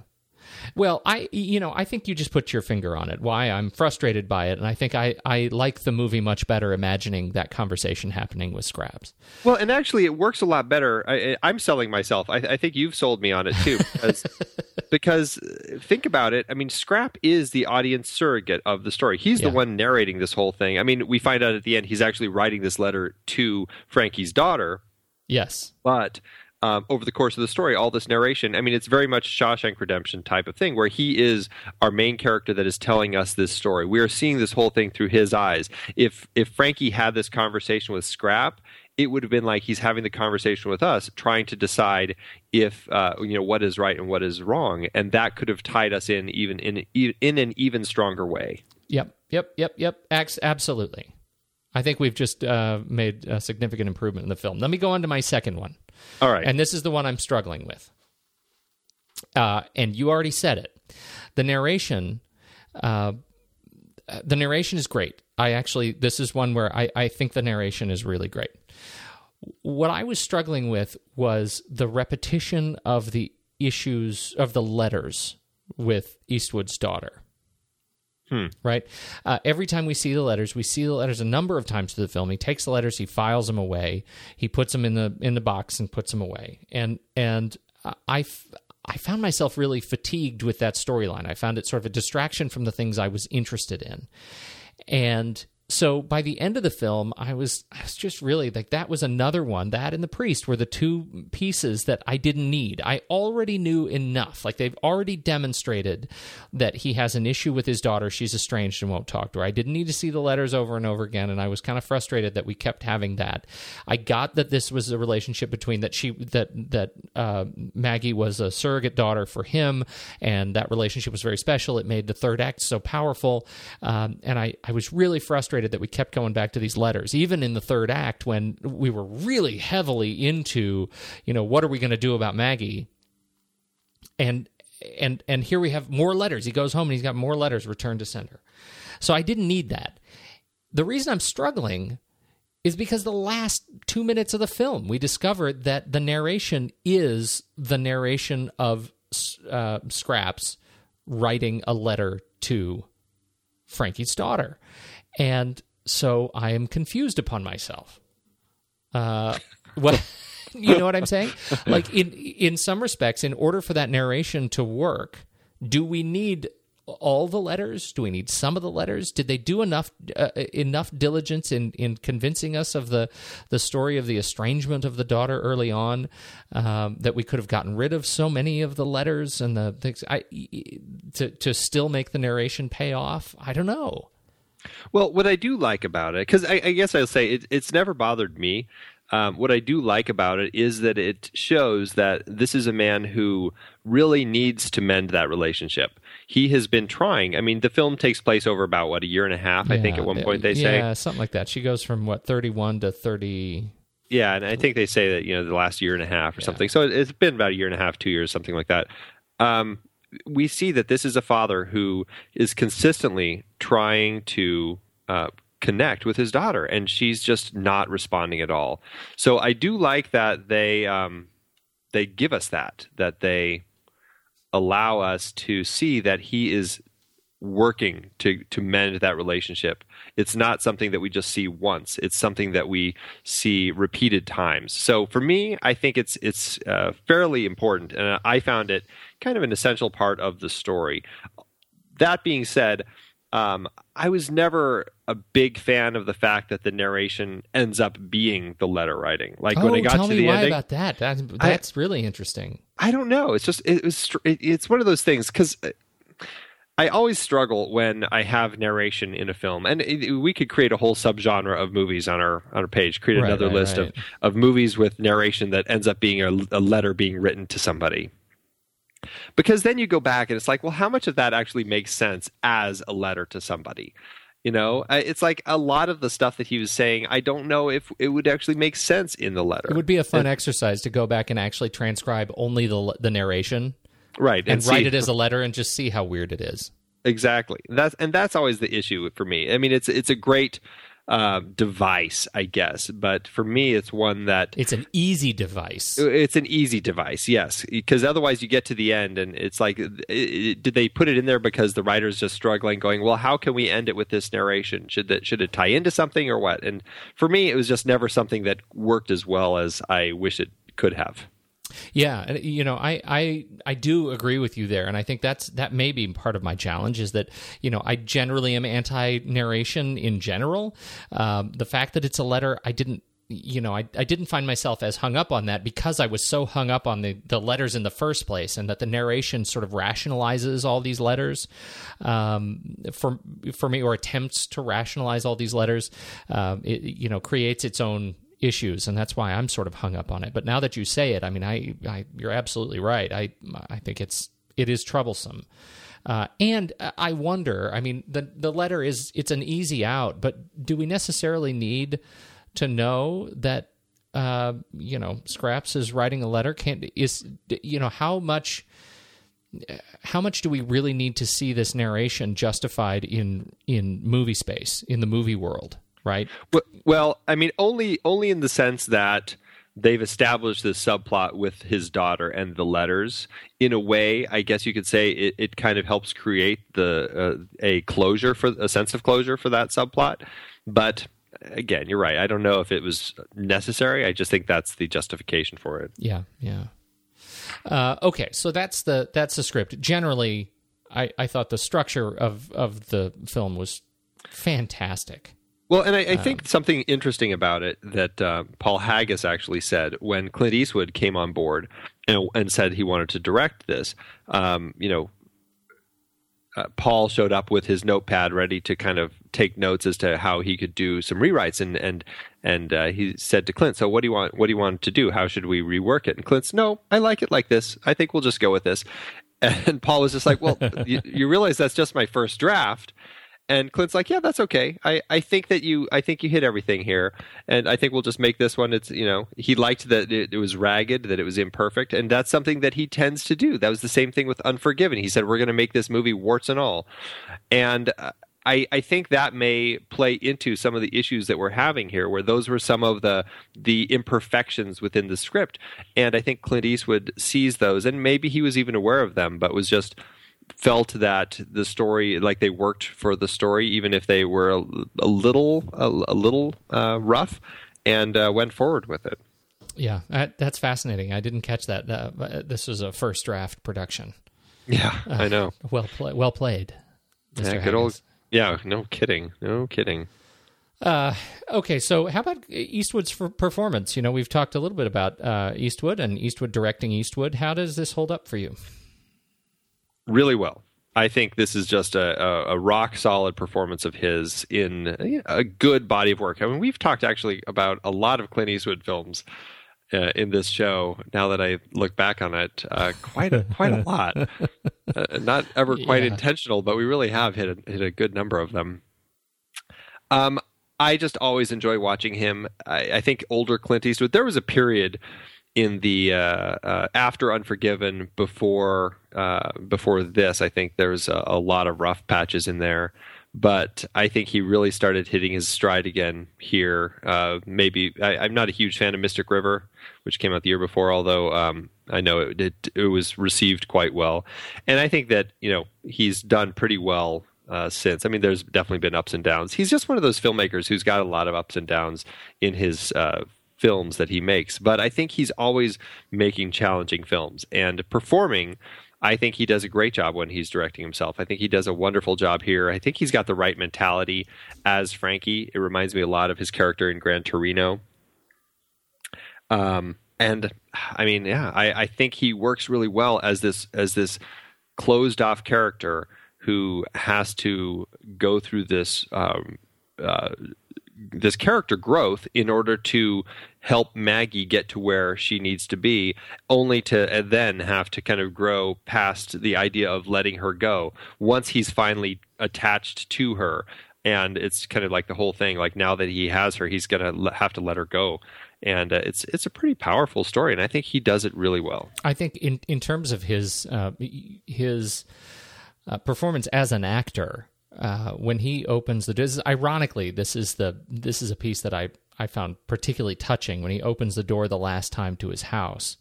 Well, I you know I think you just put your finger on it. Why I'm frustrated by it, and I think I I like the movie much better imagining that conversation happening with Scraps.
Well, and actually, it works a lot better. I, am selling myself. I, I, think you've sold me on it too, because, because uh, think about it. I mean, Scrap is the audience surrogate of the story. He's
Yeah.
the one narrating this whole thing. I mean, we find out at the end he's actually writing this letter to Frankie's daughter,
Yes.
but um, over the course of the story, all this narration, I mean, it's very much Shawshank Redemption type of thing, where he is our main character that is telling us this story. We are seeing this whole thing through his eyes. If if Frankie had this conversation with Scrap, it would have been like he's having the conversation with us, trying to decide if uh, you know what is right and what is wrong, and that could have tied us in even in in an even stronger way.
Yep. Yep. Yep. Yep. Absolutely. I think we've just uh, made a significant improvement in the film. Let me go on to my second one.
All right.
And this is the one I'm struggling with. Uh, and you already said it. The narration, uh, the narration is great. I actually, this is one where I, I think the narration is really great. What I was struggling with was the repetition of the issues of the letters with Eastwood's daughter right? Uh, every time we see the letters, we see the letters a number of times through the film. He takes the letters, he files them away, he puts them in the in the box and puts them away. And and I I found myself really fatigued with that storyline. I found it sort of a distraction from the things I was interested in. And so by the end of the film, I was I was just really like that was another one. That and the priest were the two pieces that I didn't need. I already knew enough. Like they've already demonstrated that he has an issue with his daughter. She's estranged and won't talk to her. I didn't need to see the letters over and over again, and I was kind of frustrated that we kept having that. I got that this was a relationship between that she that that uh, Maggie was a surrogate daughter for him, and that relationship was very special. It made the third act so powerful, um, and I I was really frustrated that we kept going back to these letters, even in the third act when we were really heavily into, you know, what are we going to do about Maggie? And and and here we have more letters. He goes home and he's got more letters returned to sender. So I didn't need that. The reason I'm struggling is because the last two minutes of the film, we discovered that the narration is the narration of uh, Scraps writing a letter to Frankie's daughter. And so I am confused upon myself. Uh, what you know what I'm saying? Like in in some respects, in order for that narration to work, do we need all the letters? Do we need some of the letters? Did they do enough uh, enough diligence in, in convincing us of the the story of the estrangement of the daughter early on um, that we could have gotten rid of so many of the letters and the things I, to to still make the narration pay off? I don't know.
Well, what I do like about it, because I, I, guess I'll say it, it's never bothered me. Um, what I do like about it is that it shows that this is a man who really needs to mend that relationship. He has been trying. I mean, the film takes place over about what a year and a half.
Yeah,
I think at one point they
yeah,
say,
yeah, something like that. She goes from what thirty one to thirty.
Yeah, and I think they say that you know the last year and a half or yeah. something. So it's been about a year and a half, two years, something like that. Um, we see that this is a father who is consistently trying to uh, connect with his daughter, and she's just not responding at all. So I do like that they um, they give us that that they allow us to see that he is working to to mend that relationship. It's not something that we just see once. It's something that we see repeated times. So for me, I think it's it's uh, fairly important, and I found it kind of an essential part of the story. That being said, um, I was never a big fan of the fact that the narration ends up being the letter writing. Like
oh,
when it got
tell
to
me
the
why
ending,
about that. That's, that's I, really interesting.
I don't know. It's just it was it's one of those things because. I always struggle when I have narration in a film, and it, we could create a whole subgenre of movies on our on our page. Create
Right,
another
right,
list
right.
of of movies with narration that ends up being a, a letter being written to somebody. Because then you go back and it's like, well, how much of that actually makes sense as a letter to somebody? You know, it's like a lot of the stuff that he was saying. I don't know if it would actually make sense in the letter.
It would be a fun exercise to go back and actually transcribe only the the narration,
right?
and,
see-
write it as a letter and just see how weird it is.
Exactly. That's and that's always the issue for me. I mean, it's it's a great uh, device, I guess, but for me, it's one that
It's an easy device.
it's an easy device. Yes, because otherwise you get to the end and it's like, it, it- did they put it in there because the writer's just struggling, going, well, how can we end it with this narration? Should that should it tie into something or what? And for me, it was just never something that worked as well as I wish it could have.
Yeah, you know, I, I I do agree with you there, and I think that's that may be part of my challenge is that you know I generally am anti narration in general. Um, the fact that it's a letter, I didn't you know, I, I didn't find myself as hung up on that because I was so hung up on the, the letters in the first place, and that the narration sort of rationalizes all these letters um, for for me, or attempts to rationalize all these letters. Uh, it, you know, creates its own issues, and that's why I'm sort of hung up on it. But now that you say it, I mean, I, I you're absolutely right. I I think it's it is troublesome. Uh, and I wonder. I mean, the the letter is it's an easy out, but do we necessarily need to know that uh, you know Scraps is writing a letter? Can't is you know how much how much do we really need to see this narration justified in in movie space in the movie world? Right?
Well, I mean, only only in the sense that they've established this subplot with his daughter and the letters. In a way, I guess you could say it, it kind of helps create the uh, a closure for a sense of closure for that subplot. But again, you're right. I don't know if it was necessary. I just think that's the justification for it.
Yeah, yeah. Uh, okay, so that's the that's the script. Generally, I, I thought the structure of of the film was fantastic.
Well, and I, I think um, something interesting about it that uh, Paul Haggis actually said when Clint Eastwood came on board and, and said he wanted to direct this. Um, you know, uh, Paul showed up with his notepad ready to kind of take notes as to how he could do some rewrites, and and and uh, he said to Clint, "So what do you want? What do you want to do? How should we rework it?" And Clint's, "No, I like it like this. I think we'll just go with this." And Paul was just like, "Well, you, you realize that's just my first draft." And Clint's like, yeah, that's okay. I, I think that you I think you hit everything here, and I think we'll just make this one. It's you know he liked that it, it, was ragged, that it was imperfect, and that's something that he tends to do. That was the same thing with Unforgiven. He said we're going to make this movie warts and all, and. Uh, I, I think that may play into some of the issues that we're having here, where those were some of the the imperfections within the script, and I think Clint Eastwood sees those, and maybe he was even aware of them, but was just felt that the story, like they worked for the story, even if they were a, a little a, a little uh, rough, and uh, went forward with it.
Yeah, that's fascinating. I didn't catch that. Uh, this was a first draft production.
Yeah, I know.
Uh, well, play, well played, Mr.
Yeah, good old. Yeah, no kidding, no kidding.
Uh, okay, so how about Eastwood's performance? You know, we've talked a little bit about uh, Eastwood and Eastwood directing Eastwood. How does this hold up for you?
Really well. I think this is just a, a, a, rock solid performance of his in a good body of work. I mean, we've talked actually about a lot of Clint Eastwood films uh, in this show. Now that I look back on it, uh, quite a, quite a lot. Uh, not ever quite yeah. intentional, but we really have hit a, hit a good number of them. Um, I just always enjoy watching him. I, I think older Clint Eastwood. There was a period in the uh, uh, after Unforgiven, before uh, before this, I think there's a, a, lot of rough patches in there. But I think he really started hitting his stride again here. Uh, maybe I, am not a huge fan of Mystic River, which came out the year before, although um, I know it, it, it was received quite well. And I think that you know he's done pretty well uh, since. I mean, there's definitely been ups and downs. He's just one of those filmmakers who's got a lot of ups and downs in his uh, films that he makes, but I think he's always making challenging films and performing. I think he does a great job when he's directing himself. I think he does a wonderful job here. I think he's got the right mentality as Frankie. It reminds me a lot of his character in Gran Torino. Um, and I mean, yeah, I, I think he works really well as this as this closed off character who has to go through this um, uh, this character growth in order to help Maggie get to where she needs to be, only to then have to kind of grow past the idea of letting her go once he's finally attached to her. And it's kind of like the whole thing. Like now that he has her, he's gonna have to let her go, and uh, it's it's a pretty powerful story. And I think he does it really well.
I think in in terms of his uh, his uh, performance as an actor, uh, when he opens the door. Ironically, this is the this is a piece that I I found particularly touching when he opens the door the last time to his house.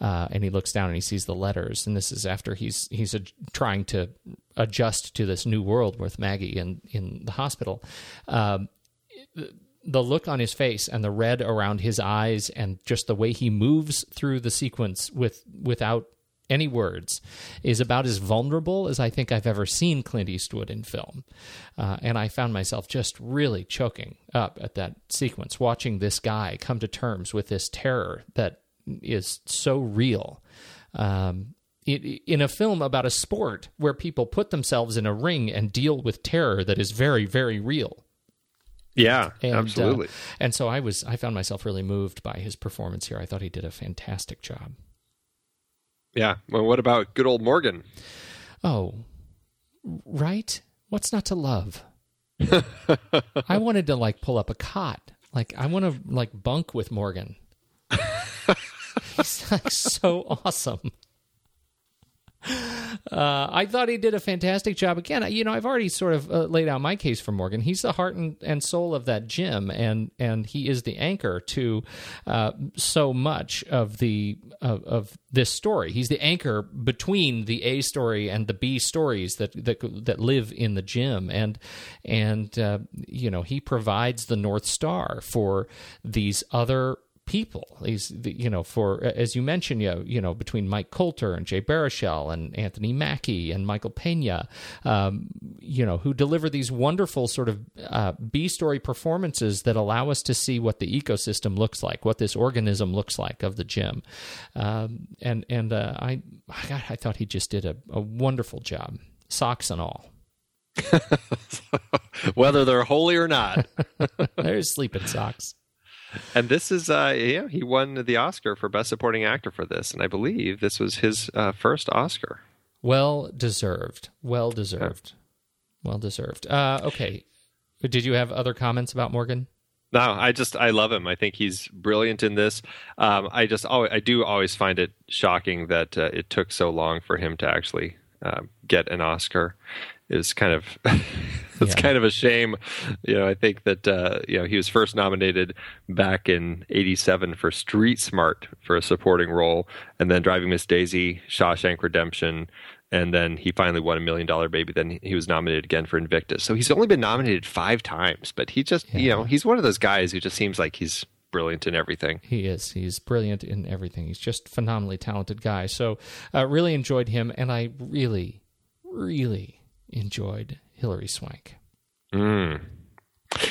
Uh, and he looks down and he sees the letters, and this is after he's he's a, trying to adjust to this new world with Maggie in in the hospital. Um, the look on his face and the red around his eyes and just the way he moves through the sequence with without any words is about as vulnerable as I think I've ever seen Clint Eastwood in film. Uh, and I found myself just really choking up at that sequence, watching this guy come to terms with this terror that is so real. Um, in a film about a sport where people put themselves in a ring and deal with terror that is very, very real.
Yeah,
and,
absolutely.
Uh, and so I was, I found myself really moved by his performance here. I thought he did a fantastic job.
Yeah. Well, what about good old Morgan?
Oh, right. What's not to love? I wanted to like pull up a cot. Like I want to like bunk with Morgan. He's like so awesome. Uh, I thought he did a fantastic job. Again, you know, I've already sort of uh, laid out my case for Morgan. He's the heart and, and soul of that gym, and and he is the anchor to uh, so much of the of, of, this story. He's the anchor between the A story and the B stories that that that live in the gym, and and uh, you know, he provides the north star for these other people. He's, you know, for as you mentioned, you know, you know between Mike Colter and Jay Baruchel and Anthony Mackie and Michael Pena, um, you know, who deliver these wonderful sort of uh, B story performances that allow us to see what the ecosystem looks like, what this organism looks like of the gym, um, and and uh, I, God, I thought he just did a, a wonderful job, socks and all.
Whether they're holy or not,
there's sleeping socks
and this is uh yeah he won the oscar for best supporting actor for this and i believe this was his uh, first oscar.
Well deserved. Well deserved. Yeah. well deserved. Uh okay. Did you have other comments about morgan?
No i just i love him. I think he's brilliant in this. Um i just always, i do always find it shocking that uh, it took so long for him to actually uh, get an oscar is kind of it's yeah. kind of a shame. You know, I think that uh, you know he was first nominated back in '87 for Street Smart for a supporting role, and then Driving Miss Daisy, Shawshank Redemption, and then he finally won a Million Dollar Baby. Then he was nominated again for Invictus. So he's only been nominated five times, but he just yeah. you know he's one of those guys who just seems like he's brilliant in everything.
He is. He's brilliant in everything. He's just phenomenally talented guy. So uh, really enjoyed him, and I really, really enjoyed Hilary Swank.
Mm.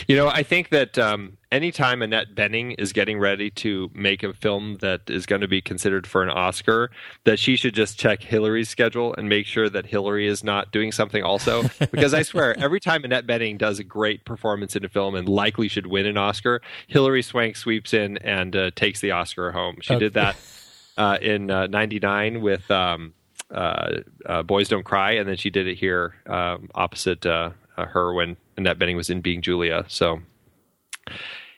You know, I think that um, anytime Annette Bening is getting ready to make a film that is going to be considered for an Oscar, that she should just check Hilary's schedule and make sure that Hilary is not doing something also. Because I swear, every time Annette Bening does a great performance in a film and likely should win an Oscar, Hilary Swank sweeps in and uh, takes the Oscar home. She okay. did that uh, in '99 uh, with. Um, Boys Don't Cry, and then she did it here um, opposite uh, uh, her when Annette Bening was in Being Julia. So,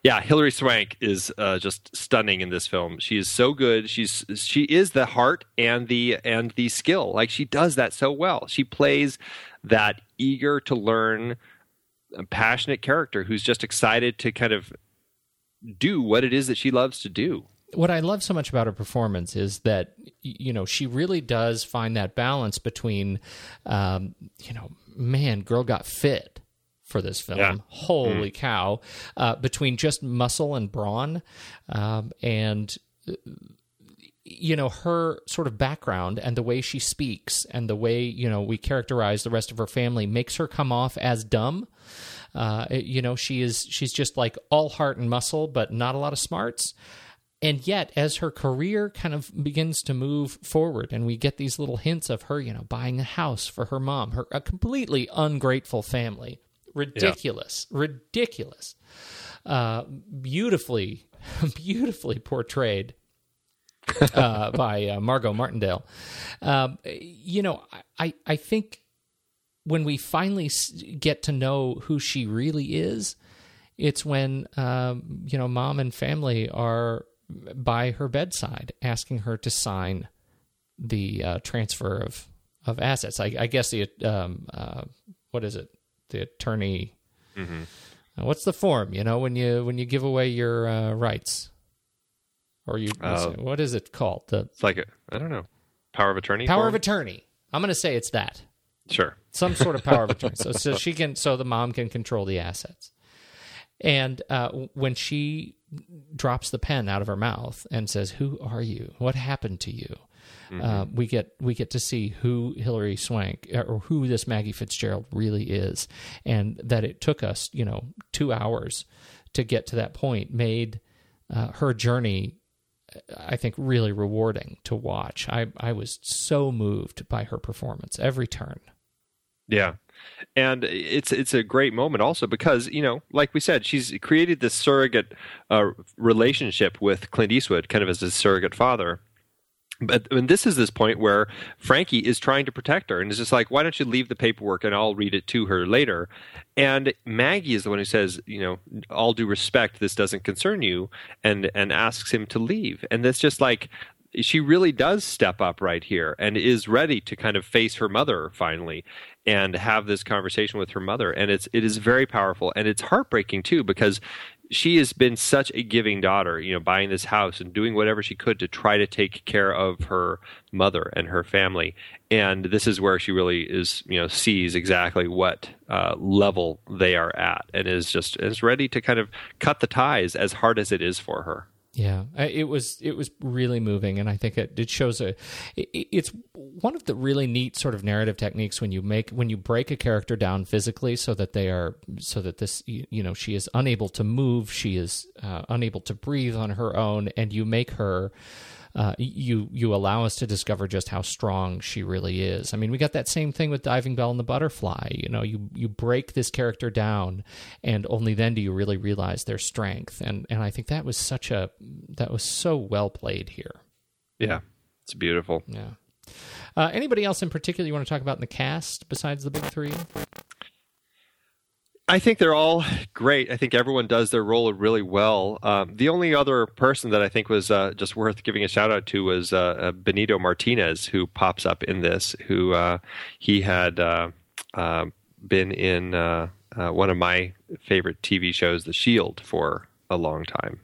yeah, Hilary Swank is uh, just stunning in this film. She is so good. She's she is the heart and the and the skill. Like she does that so well. She plays that eager to learn, passionate character who's just excited to kind of do what it is that she loves to do
what I love so much about her performance is that you know she really does find that balance between, um, you know, man, girl got fit for this film. Yeah. Holy mm. cow! Uh, between just muscle and brawn, um, and you know her sort of background and the way she speaks and the way you know we characterize the rest of her family makes her come off as dumb. Uh, you know, she is she's just like all heart and muscle, but not a lot of smarts. And yet, as her career kind of begins to move forward, and we get these little hints of her, you know, buying a house for her mom, her a completely ungrateful family, ridiculous, yeah. ridiculous, uh, beautifully, beautifully portrayed uh, by uh, Margo Martindale. Um, you know, I I think when we finally get to know who she really is, it's when um, you know mom and family are by her bedside, asking her to sign the uh, transfer of of assets. I, I guess the um, uh, what is it? The attorney. Mm-hmm. Uh, what's the form? You know, when you when you give away your uh, rights, or you uh, what is it called? The
it's like I don't know, power of attorney.
Power
form?
of attorney. I'm going to say it's that.
Sure.
Some sort of power of attorney. So, so she can, so the mom can control the assets And uh, when she drops the pen out of her mouth and says, "Who are you? What happened to you?" Mm-hmm. Uh, we get we get to see who Hilary Swank uh, or who this Maggie Fitzgerald really is, and that it took us, you know, two hours to get to that point made uh, her journey I think really rewarding to watch. I I was so moved by her performance every turn.
Yeah. And it's it's a great moment also because you know, like we said, she's created this surrogate uh, relationship with Clint Eastwood, kind of as a surrogate father, but and this is this point where Frankie is trying to protect her and is just like, why don't you leave the paperwork and I'll read it to her later. And Maggie is the one who says, you know, all due respect, this doesn't concern you, and and asks him to leave. And that's just like she really does step up right here and is ready to kind of face her mother finally and have this conversation with her mother and it's it is very powerful and it's heartbreaking too because she has been such a giving daughter, you know, buying this house and doing whatever she could to try to take care of her mother and her family. And this is where she really is, you know, sees exactly what uh, level they are at and is just is ready to kind of cut the ties as hard as it is for her.
Yeah, it was it was really moving, and I think it, it shows a. It, it's one of the really neat sort of narrative techniques when you make when you break a character down physically so that they are so that this you know she is unable to move, she is uh, unable to breathe on her own, and you make her uh, you you allow us to discover just how strong she really is. I mean, we got that same thing with Diving Bell and the Butterfly. You know, you you break this character down, and only then do you really realize their strength. And and I think that was such a that was so well played here.
Yeah, it's beautiful.
Yeah. Uh, anybody else in particular you want to talk about in the cast besides the big three?
I think they're all great. I think everyone does their role really well. Um, the only other person that I think was uh, just worth giving a shout out to was uh, uh Benito Martinez, who pops up in this. Who uh, he had uh, um, been in uh, one of my favorite TV shows, The Shield, for a long time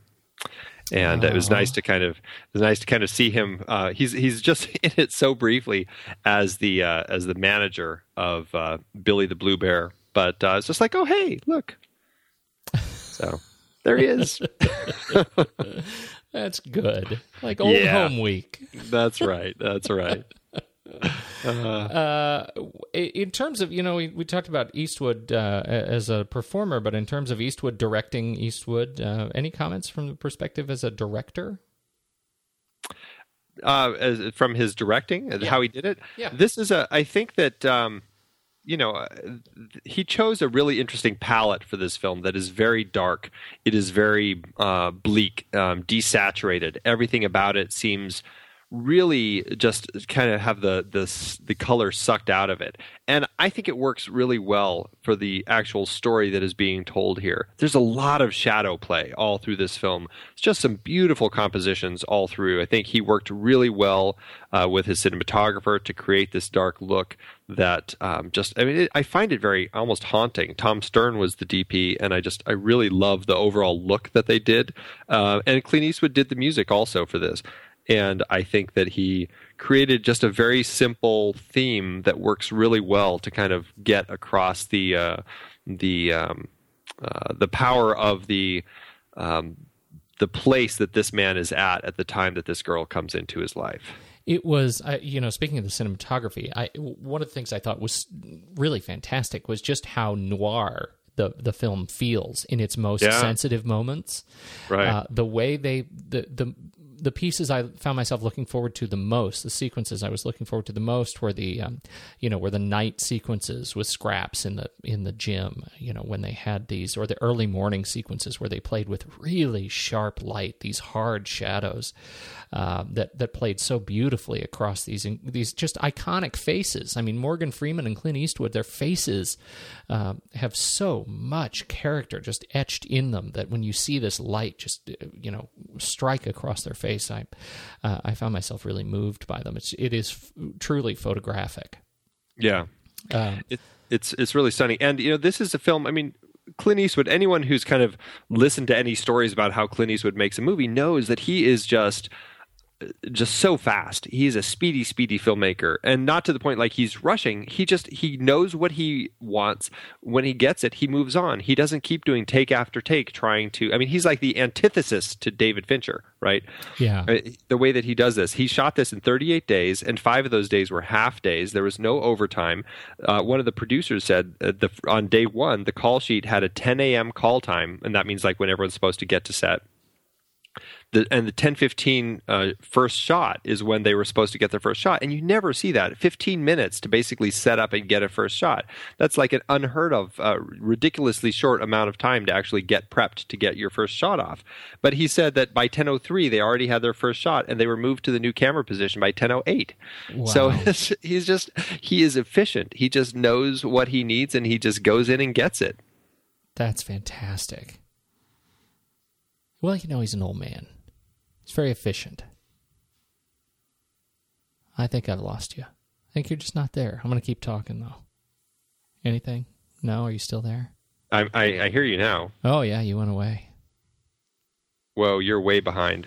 and it was nice to kind of it was nice to kind of see him. Uh, he's he's just in it so briefly as the uh, as the manager of uh, Billy the Blue Bear but uh, it's just like, oh hey, look. So there he is.
that's good. Like old yeah, home week.
that's right. That's right.
Uh, uh, in terms of you know we, we talked about Eastwood uh, as a performer, but in terms of Eastwood directing Eastwood, uh, any comments from the perspective as a director?
Uh, as, from his directing, yeah. how he did it.
Yeah.
This is a. I think that um, you know, uh, he chose a really interesting palette for this film that is very dark. It is very uh, bleak, um, desaturated. Everything about it seems really just kind of have the the the color sucked out of it. And I think it works really well for the actual story that is being told here. There's a lot of shadow play all through this film. It's just some beautiful compositions all through. I think he worked really well uh, with his cinematographer to create this dark look that um, just I mean it, I find it very almost haunting. Tom Stern was the DP, and I just I really love the overall look that they did. Uh, and Clint Eastwood did the music also for this and I think that he created just a very simple theme that works really well to kind of get across the uh, the um, uh, the power of the um, the place that this man is at at the time that this girl comes into his life.
It was, you know, speaking of the cinematography, I one of the things I thought was really fantastic was just how noir the the film feels in its most yeah. sensitive moments.
Right. Uh,
the way they the the the pieces I found myself looking forward to the most, the sequences I was looking forward to the most, were the, um, you know, were the night sequences with scraps in the in the gym. You know, when they had these, or the early morning sequences where they played with really sharp light, these hard shadows uh, that that played so beautifully across these these just iconic faces. I mean, Morgan Freeman and Clint Eastwood, their faces uh, have so much character just etched in them that when you see this light just you know strike across their face face, I uh, I found myself really moved by them. It's it is f- truly photographic.
Yeah, um, it, it's it's really stunning, and you know this is a film. I mean, Clint Eastwood. Anyone who's kind of listened to any stories about how Clint Eastwood makes a movie knows that he is just just so fast. He's a speedy, speedy filmmaker, and not to the point like he's rushing. He just he knows what he wants. When he gets it, he moves on. He doesn't keep doing take after take, trying to. I mean, he's like the antithesis to David Fincher, right?
Yeah.
Uh, The way that he does this, he shot this in 38 days, and five of those days were half days. There was no overtime. Uh, one of the producers said uh, the, on day one, the call sheet had a 10 a.m. call time, and that means like when everyone's supposed to get to set the and the 10-15 uh, first shot is when they were supposed to get their first shot. And you never see that. 15 minutes to basically set up and get a first shot. That's like an unheard of uh, ridiculously short amount of time to actually get prepped to get your first shot off. But he said that by 10.03 they already had their first shot and they were moved to the new camera position by 10.08 so he's just he is efficient. He just knows what he needs and he just goes in and gets it.
That's fantastic. Well, you know, he's an old man. He's very efficient. I think I've lost you. I think you're just not there. I'm going to keep talking, though. Anything? No? Are you still there?
I, I, I hear you now
Oh, yeah, you went away.
whoa you're way behind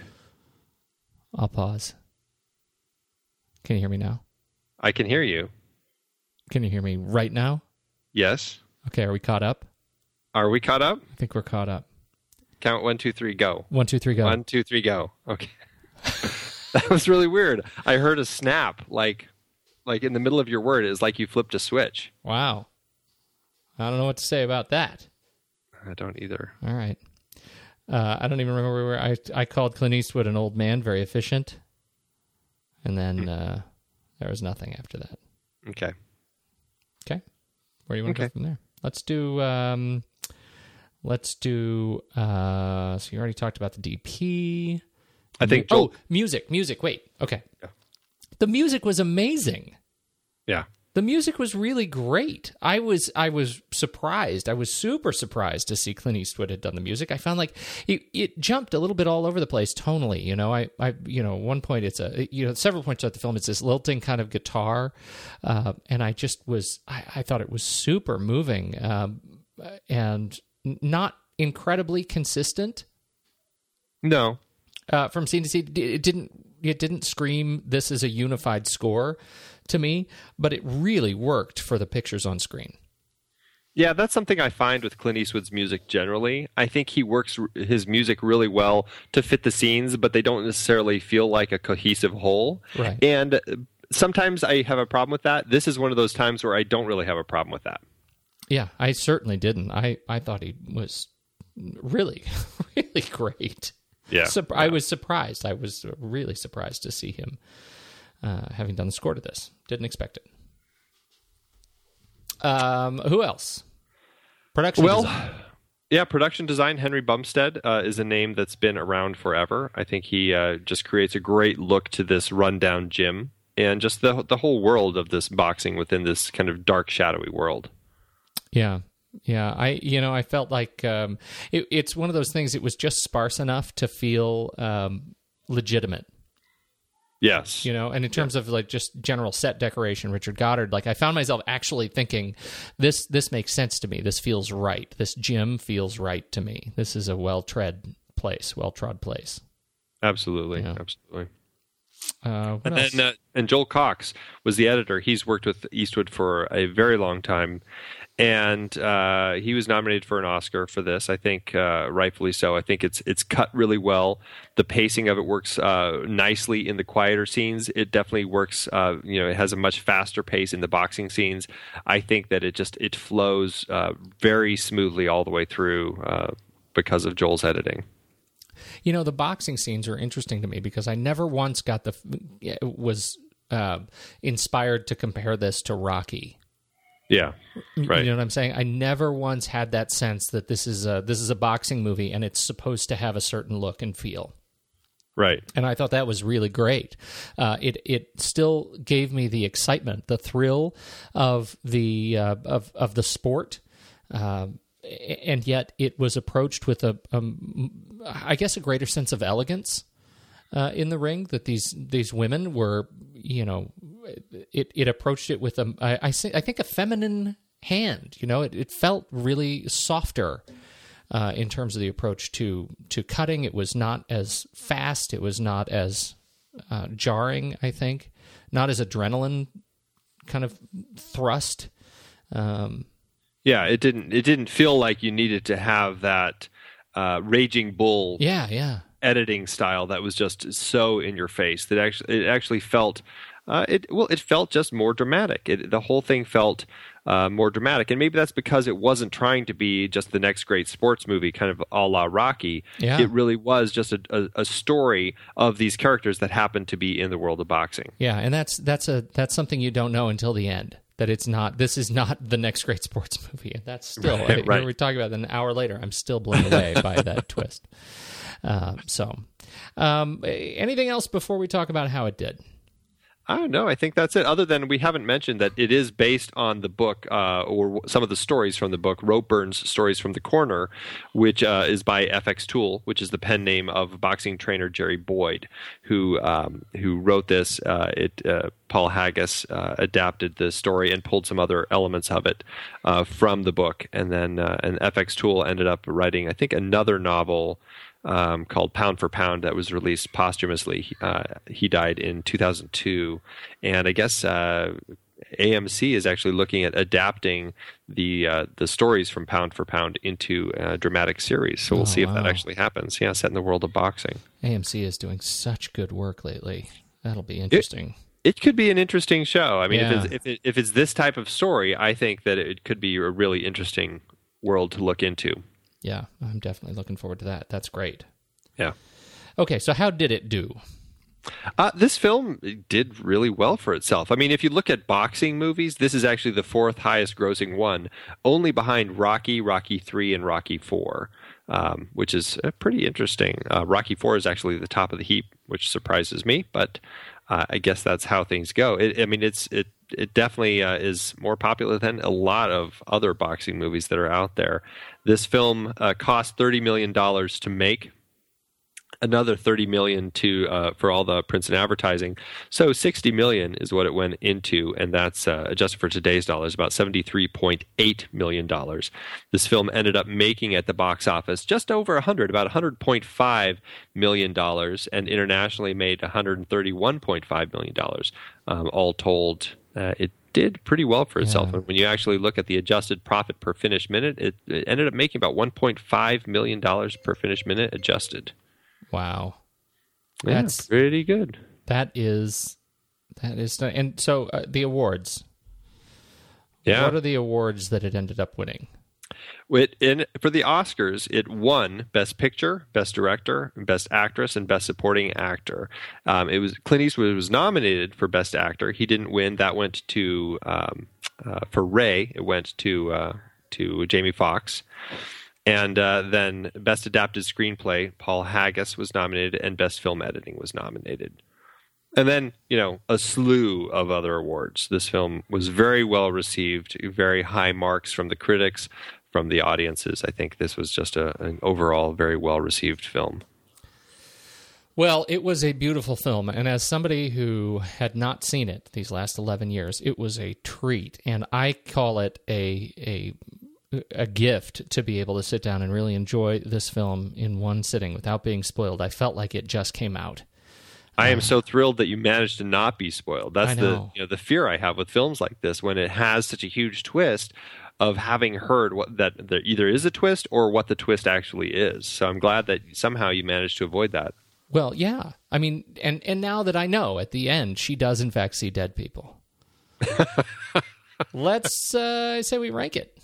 I'll pause. Can you hear me now?
i can hear you
Can you hear me right now?
yes
Okay, are we caught up?
Are we caught up?
I think we're caught up.
Count one, two, three, go.
One, two, three, go.
One, two, three, go. Okay. that was really weird. I heard a snap, like, like in the middle of your word. It's like you flipped a switch.
Wow. I don't know what to say about that.
I don't either.
All right. Uh, I don't even remember where. I I called Clint Eastwood an old man, very efficient, and then uh, there was nothing after that.
Okay.
Okay. Where do you want to
Okay.
go from there? Let's do. Um, let's do. Uh, so you already talked about the DP.
I think
Oh, music, music. Wait. Okay. The music was amazing.
Yeah.
The music was really great. I was I was surprised. I was super surprised to see Clint Eastwood had done the music. I found like it, it jumped a little bit all over the place tonally. You know, I I you know one point it's a you know several points throughout the film it's this lilting kind of guitar, uh, and I just was I, I thought it was super moving um, and not incredibly consistent
No.
uh, from scene to scene. It didn't it didn't scream this is a unified score to me, but it really worked for the pictures on screen.
Yeah, that's something I find with Clint Eastwood's music generally. I think he works r- his music really well to fit the scenes, but they don't necessarily feel like a cohesive whole.
Right.
And uh, sometimes I have a problem with that. This is one of those times where I don't really have a problem with that.
Yeah, I certainly didn't. I, I thought he was really, really great.
Yeah,
Sup- I was surprised. I was really surprised to see him uh, having done the score to this. Didn't expect it. Um, who else? Production.
Well,
design.
Yeah, production design. Henry Bumstead uh, is a name that's been around forever. I think he uh, just creates a great look to this rundown gym and just the the whole world of this boxing within this kind of dark, shadowy world.
Yeah. Yeah, I you know I felt like um, it, it's one of those things. It was just sparse enough to feel um, legitimate,
Yes,
you know. And in terms of like just general set decoration, Richard Goddard, like I found myself actually thinking, this this makes sense to me. This feels right. This gym feels right to me. This is a well tread place, well trod place.
absolutely, absolutely.
Uh,
And
else?
then, uh, and Joel Cox was the editor. He's worked with Eastwood for a very long time, and uh, he was nominated for an Oscar for this. I think uh, rightfully so. I think it's it's cut really well. The pacing of it works uh, nicely in the quieter scenes. It definitely works. Uh, you know, it has a much faster pace in the boxing scenes. I think that it just it flows uh, very smoothly all the way through uh, because of Joel's editing.
You know, the boxing scenes are interesting to me because I never once got the was inspired to compare this to Rocky.
Yeah,
You-
right.
You know what I'm saying? I never once had that sense that this is a this is a boxing movie and it's supposed to have a certain look and feel.
Right.
And I thought that was really great. Uh, it it still gave me the excitement, the thrill of the uh, of of the sport. Um, and yet it was approached with a, um, I guess, a greater sense of elegance uh, in the ring. That these these women were, you know, it it approached it with a, I, I, think, a feminine hand. You know, it, it felt really softer uh, in terms of the approach to to cutting. It was not as fast. It was not as uh, jarring. I think not as adrenaline kind of thrust. Um,
yeah, it didn't. It didn't feel like you needed to have that uh, raging bull.
Yeah, yeah.
Editing style that was just so in your face that actually it actually felt uh, it well it felt just more dramatic. It, the whole thing felt uh, more dramatic, and maybe that's because it wasn't trying to be just the next great sports movie, kind of a la Rocky.
Yeah.
It really was just a, a, a story of these characters that happened to be in the world of boxing.
Yeah, and that's that's a that's something you don't know until the end. That it's not. This is not the next great sports movie. And that's still.
Right, right.
We're talking about it an hour later. I'm still blown away by that twist. Uh, so, um, anything else before we talk about how it did?
I don't know. I think that's it. Other than we haven't mentioned that it is based on the book uh, or some of the stories from the book, Rope Burns Stories from the Corner, which uh, is by FX Toole, which is the pen name of boxing trainer Jerry Boyd, who um, who wrote this. Uh, it uh, Paul Haggis uh, adapted the story and pulled some other elements of it uh, from the book, and then and FX Toole ended up writing, I think, another novel um, called Pound for Pound that was released posthumously. Uh, he died in 2002, and I guess uh, AMC is actually looking at adapting the uh, the stories from Pound for Pound into a dramatic series. So we'll
Oh,
see if that actually happens. Yeah, set in the world of boxing.
AMC is doing such good work lately. That'll be interesting.
It could be an interesting show. I mean,
Yeah.
if, it's, if, it, if it's this type of story, I think that it could be a really interesting world to look into.
Yeah, I'm definitely looking forward to that. That's great.
Yeah.
Okay, so how did it do?
Uh, this film did really well for itself. I mean, if you look at boxing movies, this is actually the fourth highest grossing one, only behind Rocky, Rocky 3, and Rocky 4, um, which is uh, pretty interesting. Uh, Rocky 4 is actually the top of the heap, which surprises me, but uh, I guess that's how things go. It, I mean, it's it it definitely uh, is more popular than a lot of other boxing movies that are out there. This film uh, cost $30 million to make. Another 30 million to uh, for all the prints and advertising. So 60 million is what it went into and that's uh, adjusted for today's dollars about 73.8 million dollars. This film ended up making at the box office just over a 100 about 100.5 million dollars and internationally made 131.5 million dollars um, all told uh, it did pretty well for itself
Yeah.
and when you actually look at the adjusted profit per finished minute it, it ended up making about 1.5 million dollars per finished minute adjusted
Wow,
yeah,
That's-
pretty good.
that is that is, and so uh, the awards.
Yeah.
What are the awards that it ended up winning?
It, in, for the Oscars, it won Best Picture, Best Director, Best Actress, and Best Supporting Actor. Um, it was Clint Eastwood was nominated for Best Actor. He didn't win. That went to um, uh, for Ray. It went to uh, to Jamie Foxx. And uh, then Best Adapted Screenplay, Paul Haggis was nominated, and Best Film Editing was nominated. And then, you know, a slew of other awards. This film was very well received, very high marks from the critics, from the audiences. I think this was just a, an overall very well received film.
Well, it was a beautiful film, and as somebody who had not seen it these last eleven years, it was a treat, and I call it a a a gift to be able to sit down and really enjoy this film in one sitting without being spoiled. I felt like it just came out.
I am uh, so thrilled that you managed to not be spoiled. That's the you know the fear I have with films like this when it has such a huge twist of having heard what that there either is a twist or what the twist actually is. So I'm glad that somehow you managed to avoid that.
Well, yeah. I mean, and and now that I know at the end she does in fact see dead people. Let's uh, I say we rank it.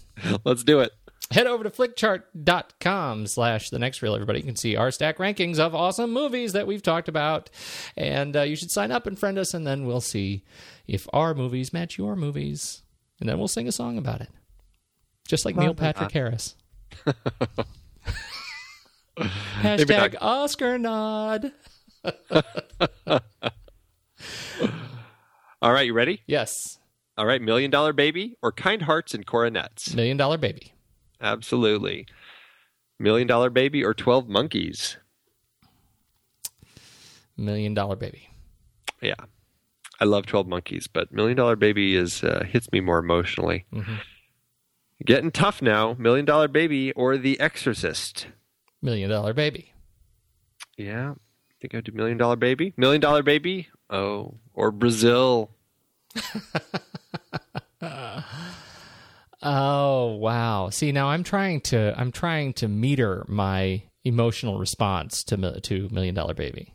Let's do it.
Head over to flickchart.com slash the next reel, everybody. You can see our stack rankings of awesome movies that we've talked about. And uh, you should sign up and friend us, and then we'll see if our movies match your movies. And then we'll sing a song about it. Just like Neil Patrick Harris. Hashtag
not.
Oscar nod.
All right, you ready?
Yes.
All right, Million Dollar Baby or Kind Hearts and Coronets?
Million Dollar Baby.
Absolutely. Million Dollar Baby or 12 Monkeys?
Million Dollar Baby.
Yeah. I love 12 Monkeys, but Million Dollar Baby is uh, hits me more emotionally.
Mhm.
Getting tough now. Million Dollar Baby or The Exorcist?
Million Dollar Baby.
Yeah. think I'd do Million Dollar Baby. Million Dollar Baby. Oh, or Brazil.
Oh wow! See, now I'm trying to I'm trying to meter my emotional response to to Million Dollar Baby.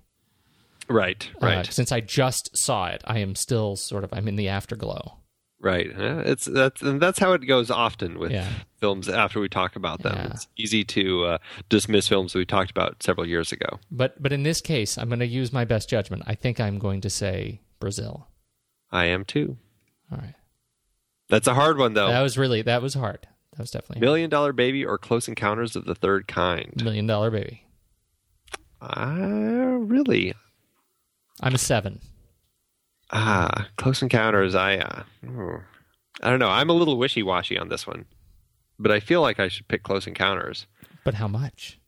Right,
Uh,
right,
since I just saw it, I am still sort of I'm in the afterglow.
Right. It's that's and that's how it goes often with
Yeah.
films after we talk about them.
Yeah.
It's easy to uh, dismiss films we talked about several years ago.
But but in this case, I'm going to use my best judgment. I think I'm going to say Brazil.
I am too.
All right.
That's a hard one though.
That was really that was hard. That was definitely
Million Dollar Baby or Close Encounters of the Third Kind.
Million Dollar Baby.
Uh, really?
I'm a seven.
Ah, Close Encounters. I, uh, hmm. I don't know. I'm a little wishy washy on this one, but I feel like I should pick Close Encounters.
But how much?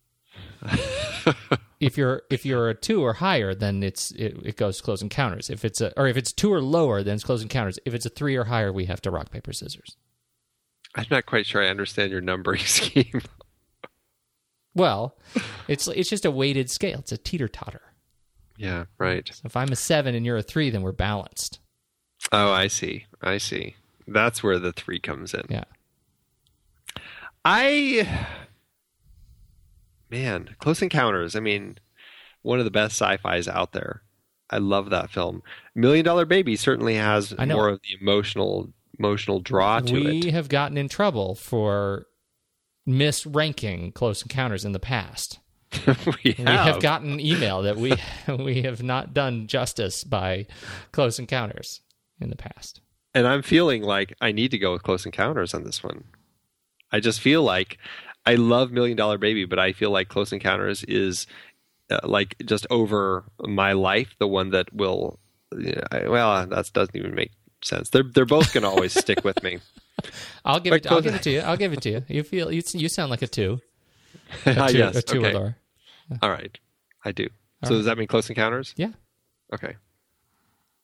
if you're if you're a two or higher, then it's it, it goes close encounters. If it's a or if it's two or lower, then it's close encounters. If it's a three or higher, we have to rock paper scissors.
I'm not quite sure I understand your numbering scheme.
Well, it's it's just a weighted scale. It's a teeter totter.
Yeah, right.
So if I'm a seven and you're a three, then we're balanced.
Oh, I see. I see. That's where the three comes in.
Yeah.
I, man, Close Encounters. I mean, one of the best sci-fi's out there. I love that film. Million Dollar Baby certainly has more of the emotional emotional draw to
we
it.
We have gotten in trouble for misranking close encounters in the past.
we,
We have gotten email that we we have not done justice by close encounters in the past.
and I'm feeling like I need to go with Close Encounters on this one. I just feel like I love Million Dollar Baby, but I feel like Close Encounters is uh, like just over my life, the one that will. Yeah, I, well, that doesn't even make sense. They're they're both going to always stick with me.
I'll give
But
it. I'll give it to you. I'll give it to you. You feel you, you sound like a two. A
Ah,
two,
yes,
a two
okay.
or lower.
All right, I do.
All
so
right.
does that mean Close Encounters?
Yeah.
Okay.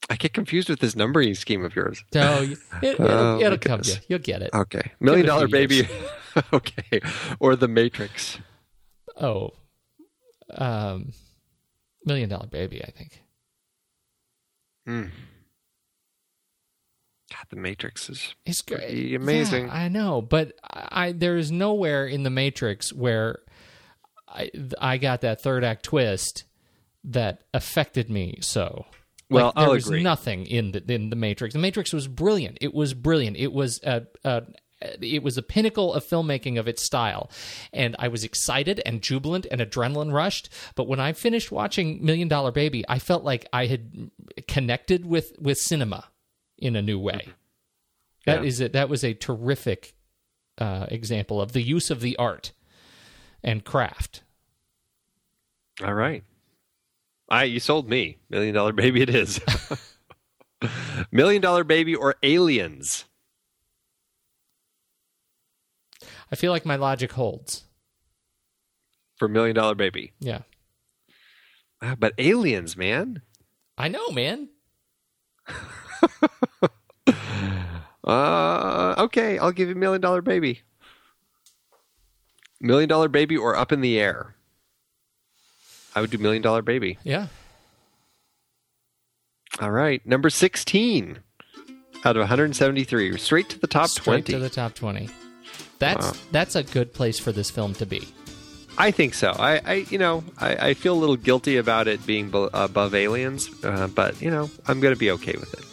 I get confused with this numbering scheme of yours.
So you- it, will
Oh,
it'll come to you. You'll get it.
Okay, Million
it
Dollar Baby. okay, or The Matrix.
Oh, um, million dollar baby. I think.
Hmm. God, The Matrix is
It's great.
amazing.
Yeah, I know, but I there is nowhere in the Matrix where I I got that third act twist that affected me so.
Well,
Like, there
I'll
was
agree.
nothing in the in the Matrix. The Matrix was brilliant. It was brilliant. It was a, a it was a pinnacle of filmmaking of its style, and I was excited and jubilant and adrenaline rushed. But when I finished watching Million Dollar Baby, I felt like I had connected with with cinema in a new way. That
Yeah.
is it. That was a terrific uh, example of the use of the art and craft.
All right. I you sold me. Million Dollar Baby it is. Million Dollar Baby or Aliens?
I feel like my logic holds.
For Million Dollar Baby.
Yeah,
Ah, but Aliens, man.
I know, man.
Uh okay, I'll give you Million Dollar Baby. Million Dollar Baby or Up in the Air? I would do Million Dollar Baby.
Yeah.
All right. Number 16 out of 173. Straight to the top
Straight
20.
to the top twenty. That's
Wow.
that's a good place for this film to be.
I think so. I, I you know, I, I feel a little guilty about it being be- above Aliens, uh, but you know, I'm going to be okay with it.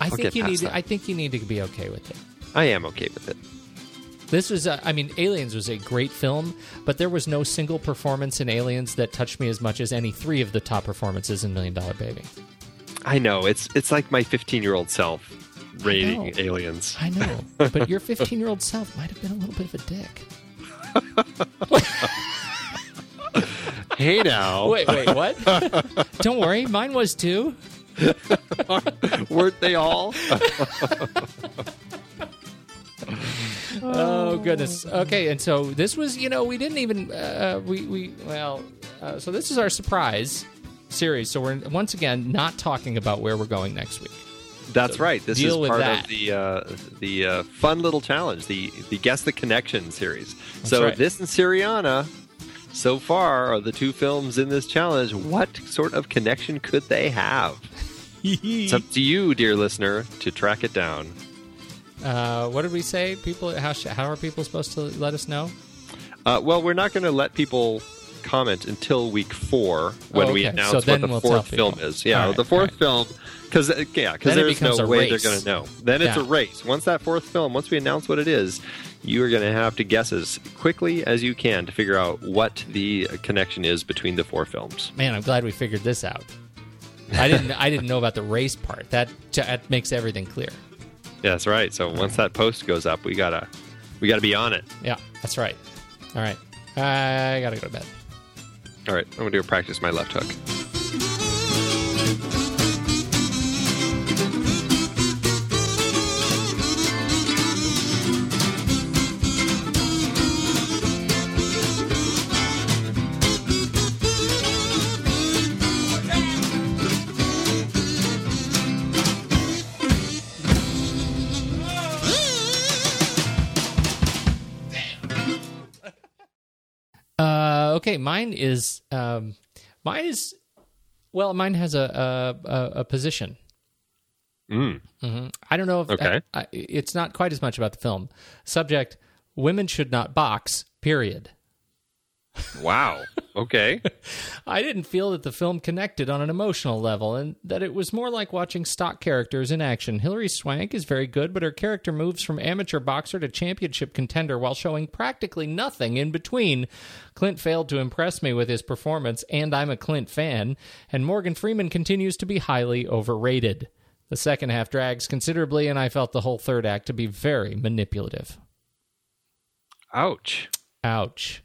I
I'll
think you need.
that.
I think you need to be okay with it.
I am okay with it.
This was, a, I mean, Aliens was a great film, but there was no single performance in Aliens that touched me as much as any three of the top performances in Million Dollar Baby.
I know it's it's like my 15 year old self rating
know.
Aliens.
I know, but your 15 year old self might have been a little bit of a dick.
Hey now,
Wait, wait, what? Don't worry, mine was too.
weren't they all?
Oh goodness. Okay, and so this was, you know, we didn't even uh, we we well, uh, so this is our surprise series. So we're once again not talking about where we're going next week.
That's right. This
deal
is
with
part
that.
of the uh, the uh, fun little challenge, the the guess the connection series. so
right.
this and Syriana so far are the two films in this challenge. What sort of connection could they have? it's up to you, dear listener, to track it down.
Uh, what did we say? People, how sh- how are people supposed to let us know?
Uh, well, we're not going to let people comment until week four when
Oh,
we announce
So
what the
we'll
fourth film is. Yeah,
right,
the fourth
all
film. Because yeah, because there's no way
race.
they're going to know. Then it's
Yeah.
a race. Once that fourth film, once we announce what it is, you are going to have to guess as quickly as you can to figure out what the connection is between the four films.
Man, I'm glad we figured this out. I didn't. I didn't know about the race part. That that makes everything clear.
Yeah, that's right. So once that post goes up, we gotta we gotta be on it.
Yeah, that's right. All right, I gotta go to bed.
All right, I'm gonna do a practice my left hook.
Uh, okay, mine is um, mine is well, mine has a a, a, position.
Mm.
hmm I don't know if
Okay.
I, I, it's not quite as much about the film. Subject: Women should not box. Period.
Wow. Okay.
I didn't feel that the film connected on an emotional level and that it was more like watching stock characters in action. Hilary Swank is very good, but her character moves from amateur boxer to championship contender while showing practically nothing in between. Clint failed to impress me with his performance, and I'm a Clint fan, and Morgan Freeman continues to be highly overrated. The second half drags considerably, and I felt the whole third act to be very manipulative.
Ouch.
Ouch.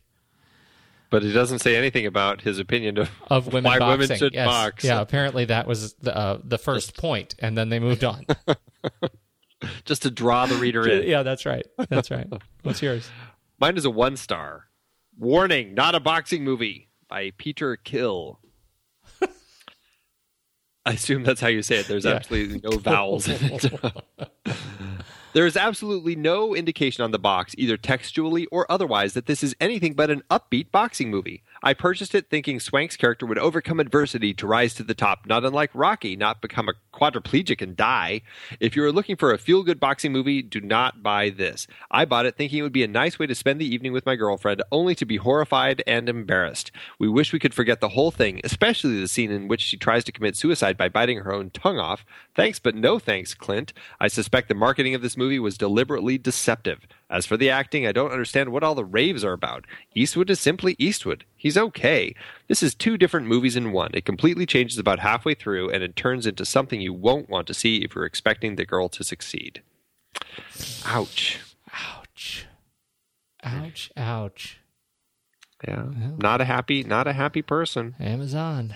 But he doesn't say anything about his opinion of,
of women
why
boxing.
women should
yes.
box.
Yeah, apparently that was the uh, the first point, and then they moved on.
Just to draw the reader in.
yeah, that's right. That's right. What's yours?
Mine is a one star. Warning, not a boxing movie by Peter Kill. I assume that's how you say it. There's
Yeah.
absolutely no vowels in it. There is absolutely no indication on the box, either textually or otherwise, that this is anything but an upbeat boxing movie. I purchased it thinking Swank's character would overcome adversity to rise to the top, not unlike Rocky, not become a quadriplegic and die. If you are looking for a feel good boxing movie, do not buy this. I bought it thinking it would be a nice way to spend the evening with my girlfriend, only to be horrified and embarrassed. We wish we could forget the whole thing, especially the scene in which she tries to commit suicide by biting her own tongue off. Thanks, but no thanks, Clint. I suspect the marketing of this movie was deliberately deceptive. As for the acting, I don't understand what all the raves are about. Eastwood is simply Eastwood. He's okay. This is two different movies in one. It completely changes about halfway through, and it turns into something you won't want to see if you're expecting the girl to succeed. Ouch.
Ouch. Ouch. Ouch.
Yeah. Not a happy not a happy person.
Amazon.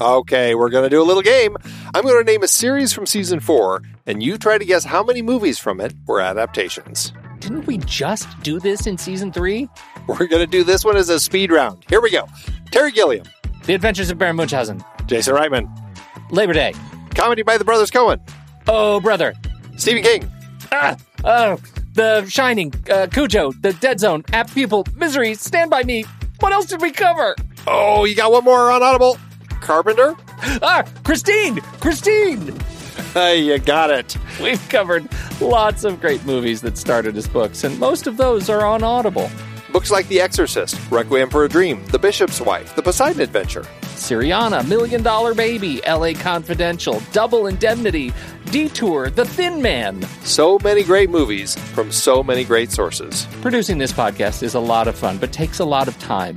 Okay, we're going to do a little game. I'm going to name a series from season four, and you try to guess how many movies from it were adaptations.
Didn't we just do this in season three?
We're going to do this one as a speed round. Here we go. Terry Gilliam,
The Adventures of Baron Munchausen.
Jason Reitman,
Labor Day.
comedy by the Brothers Coen,
Oh, brother.
Stephen King,
Ah, oh, The Shining, uh, Cujo, The Dead Zone, Apt Pupil, Misery, Stand By Me. What else did we cover?
Oh, you got one more on Audible. Carpenter?
Ah, Christine! Christine!
Hey, you got it.
We've covered lots of great movies that started as books, and most of those are on Audible.
Books like The Exorcist, Requiem for a Dream, The Bishop's Wife, The Poseidon Adventure.
Syriana, Million Dollar Baby, LA Confidential, Double Indemnity, Detour, The Thin Man.
So many great movies from so many great sources.
Producing this podcast is a lot of fun, but takes a lot of time.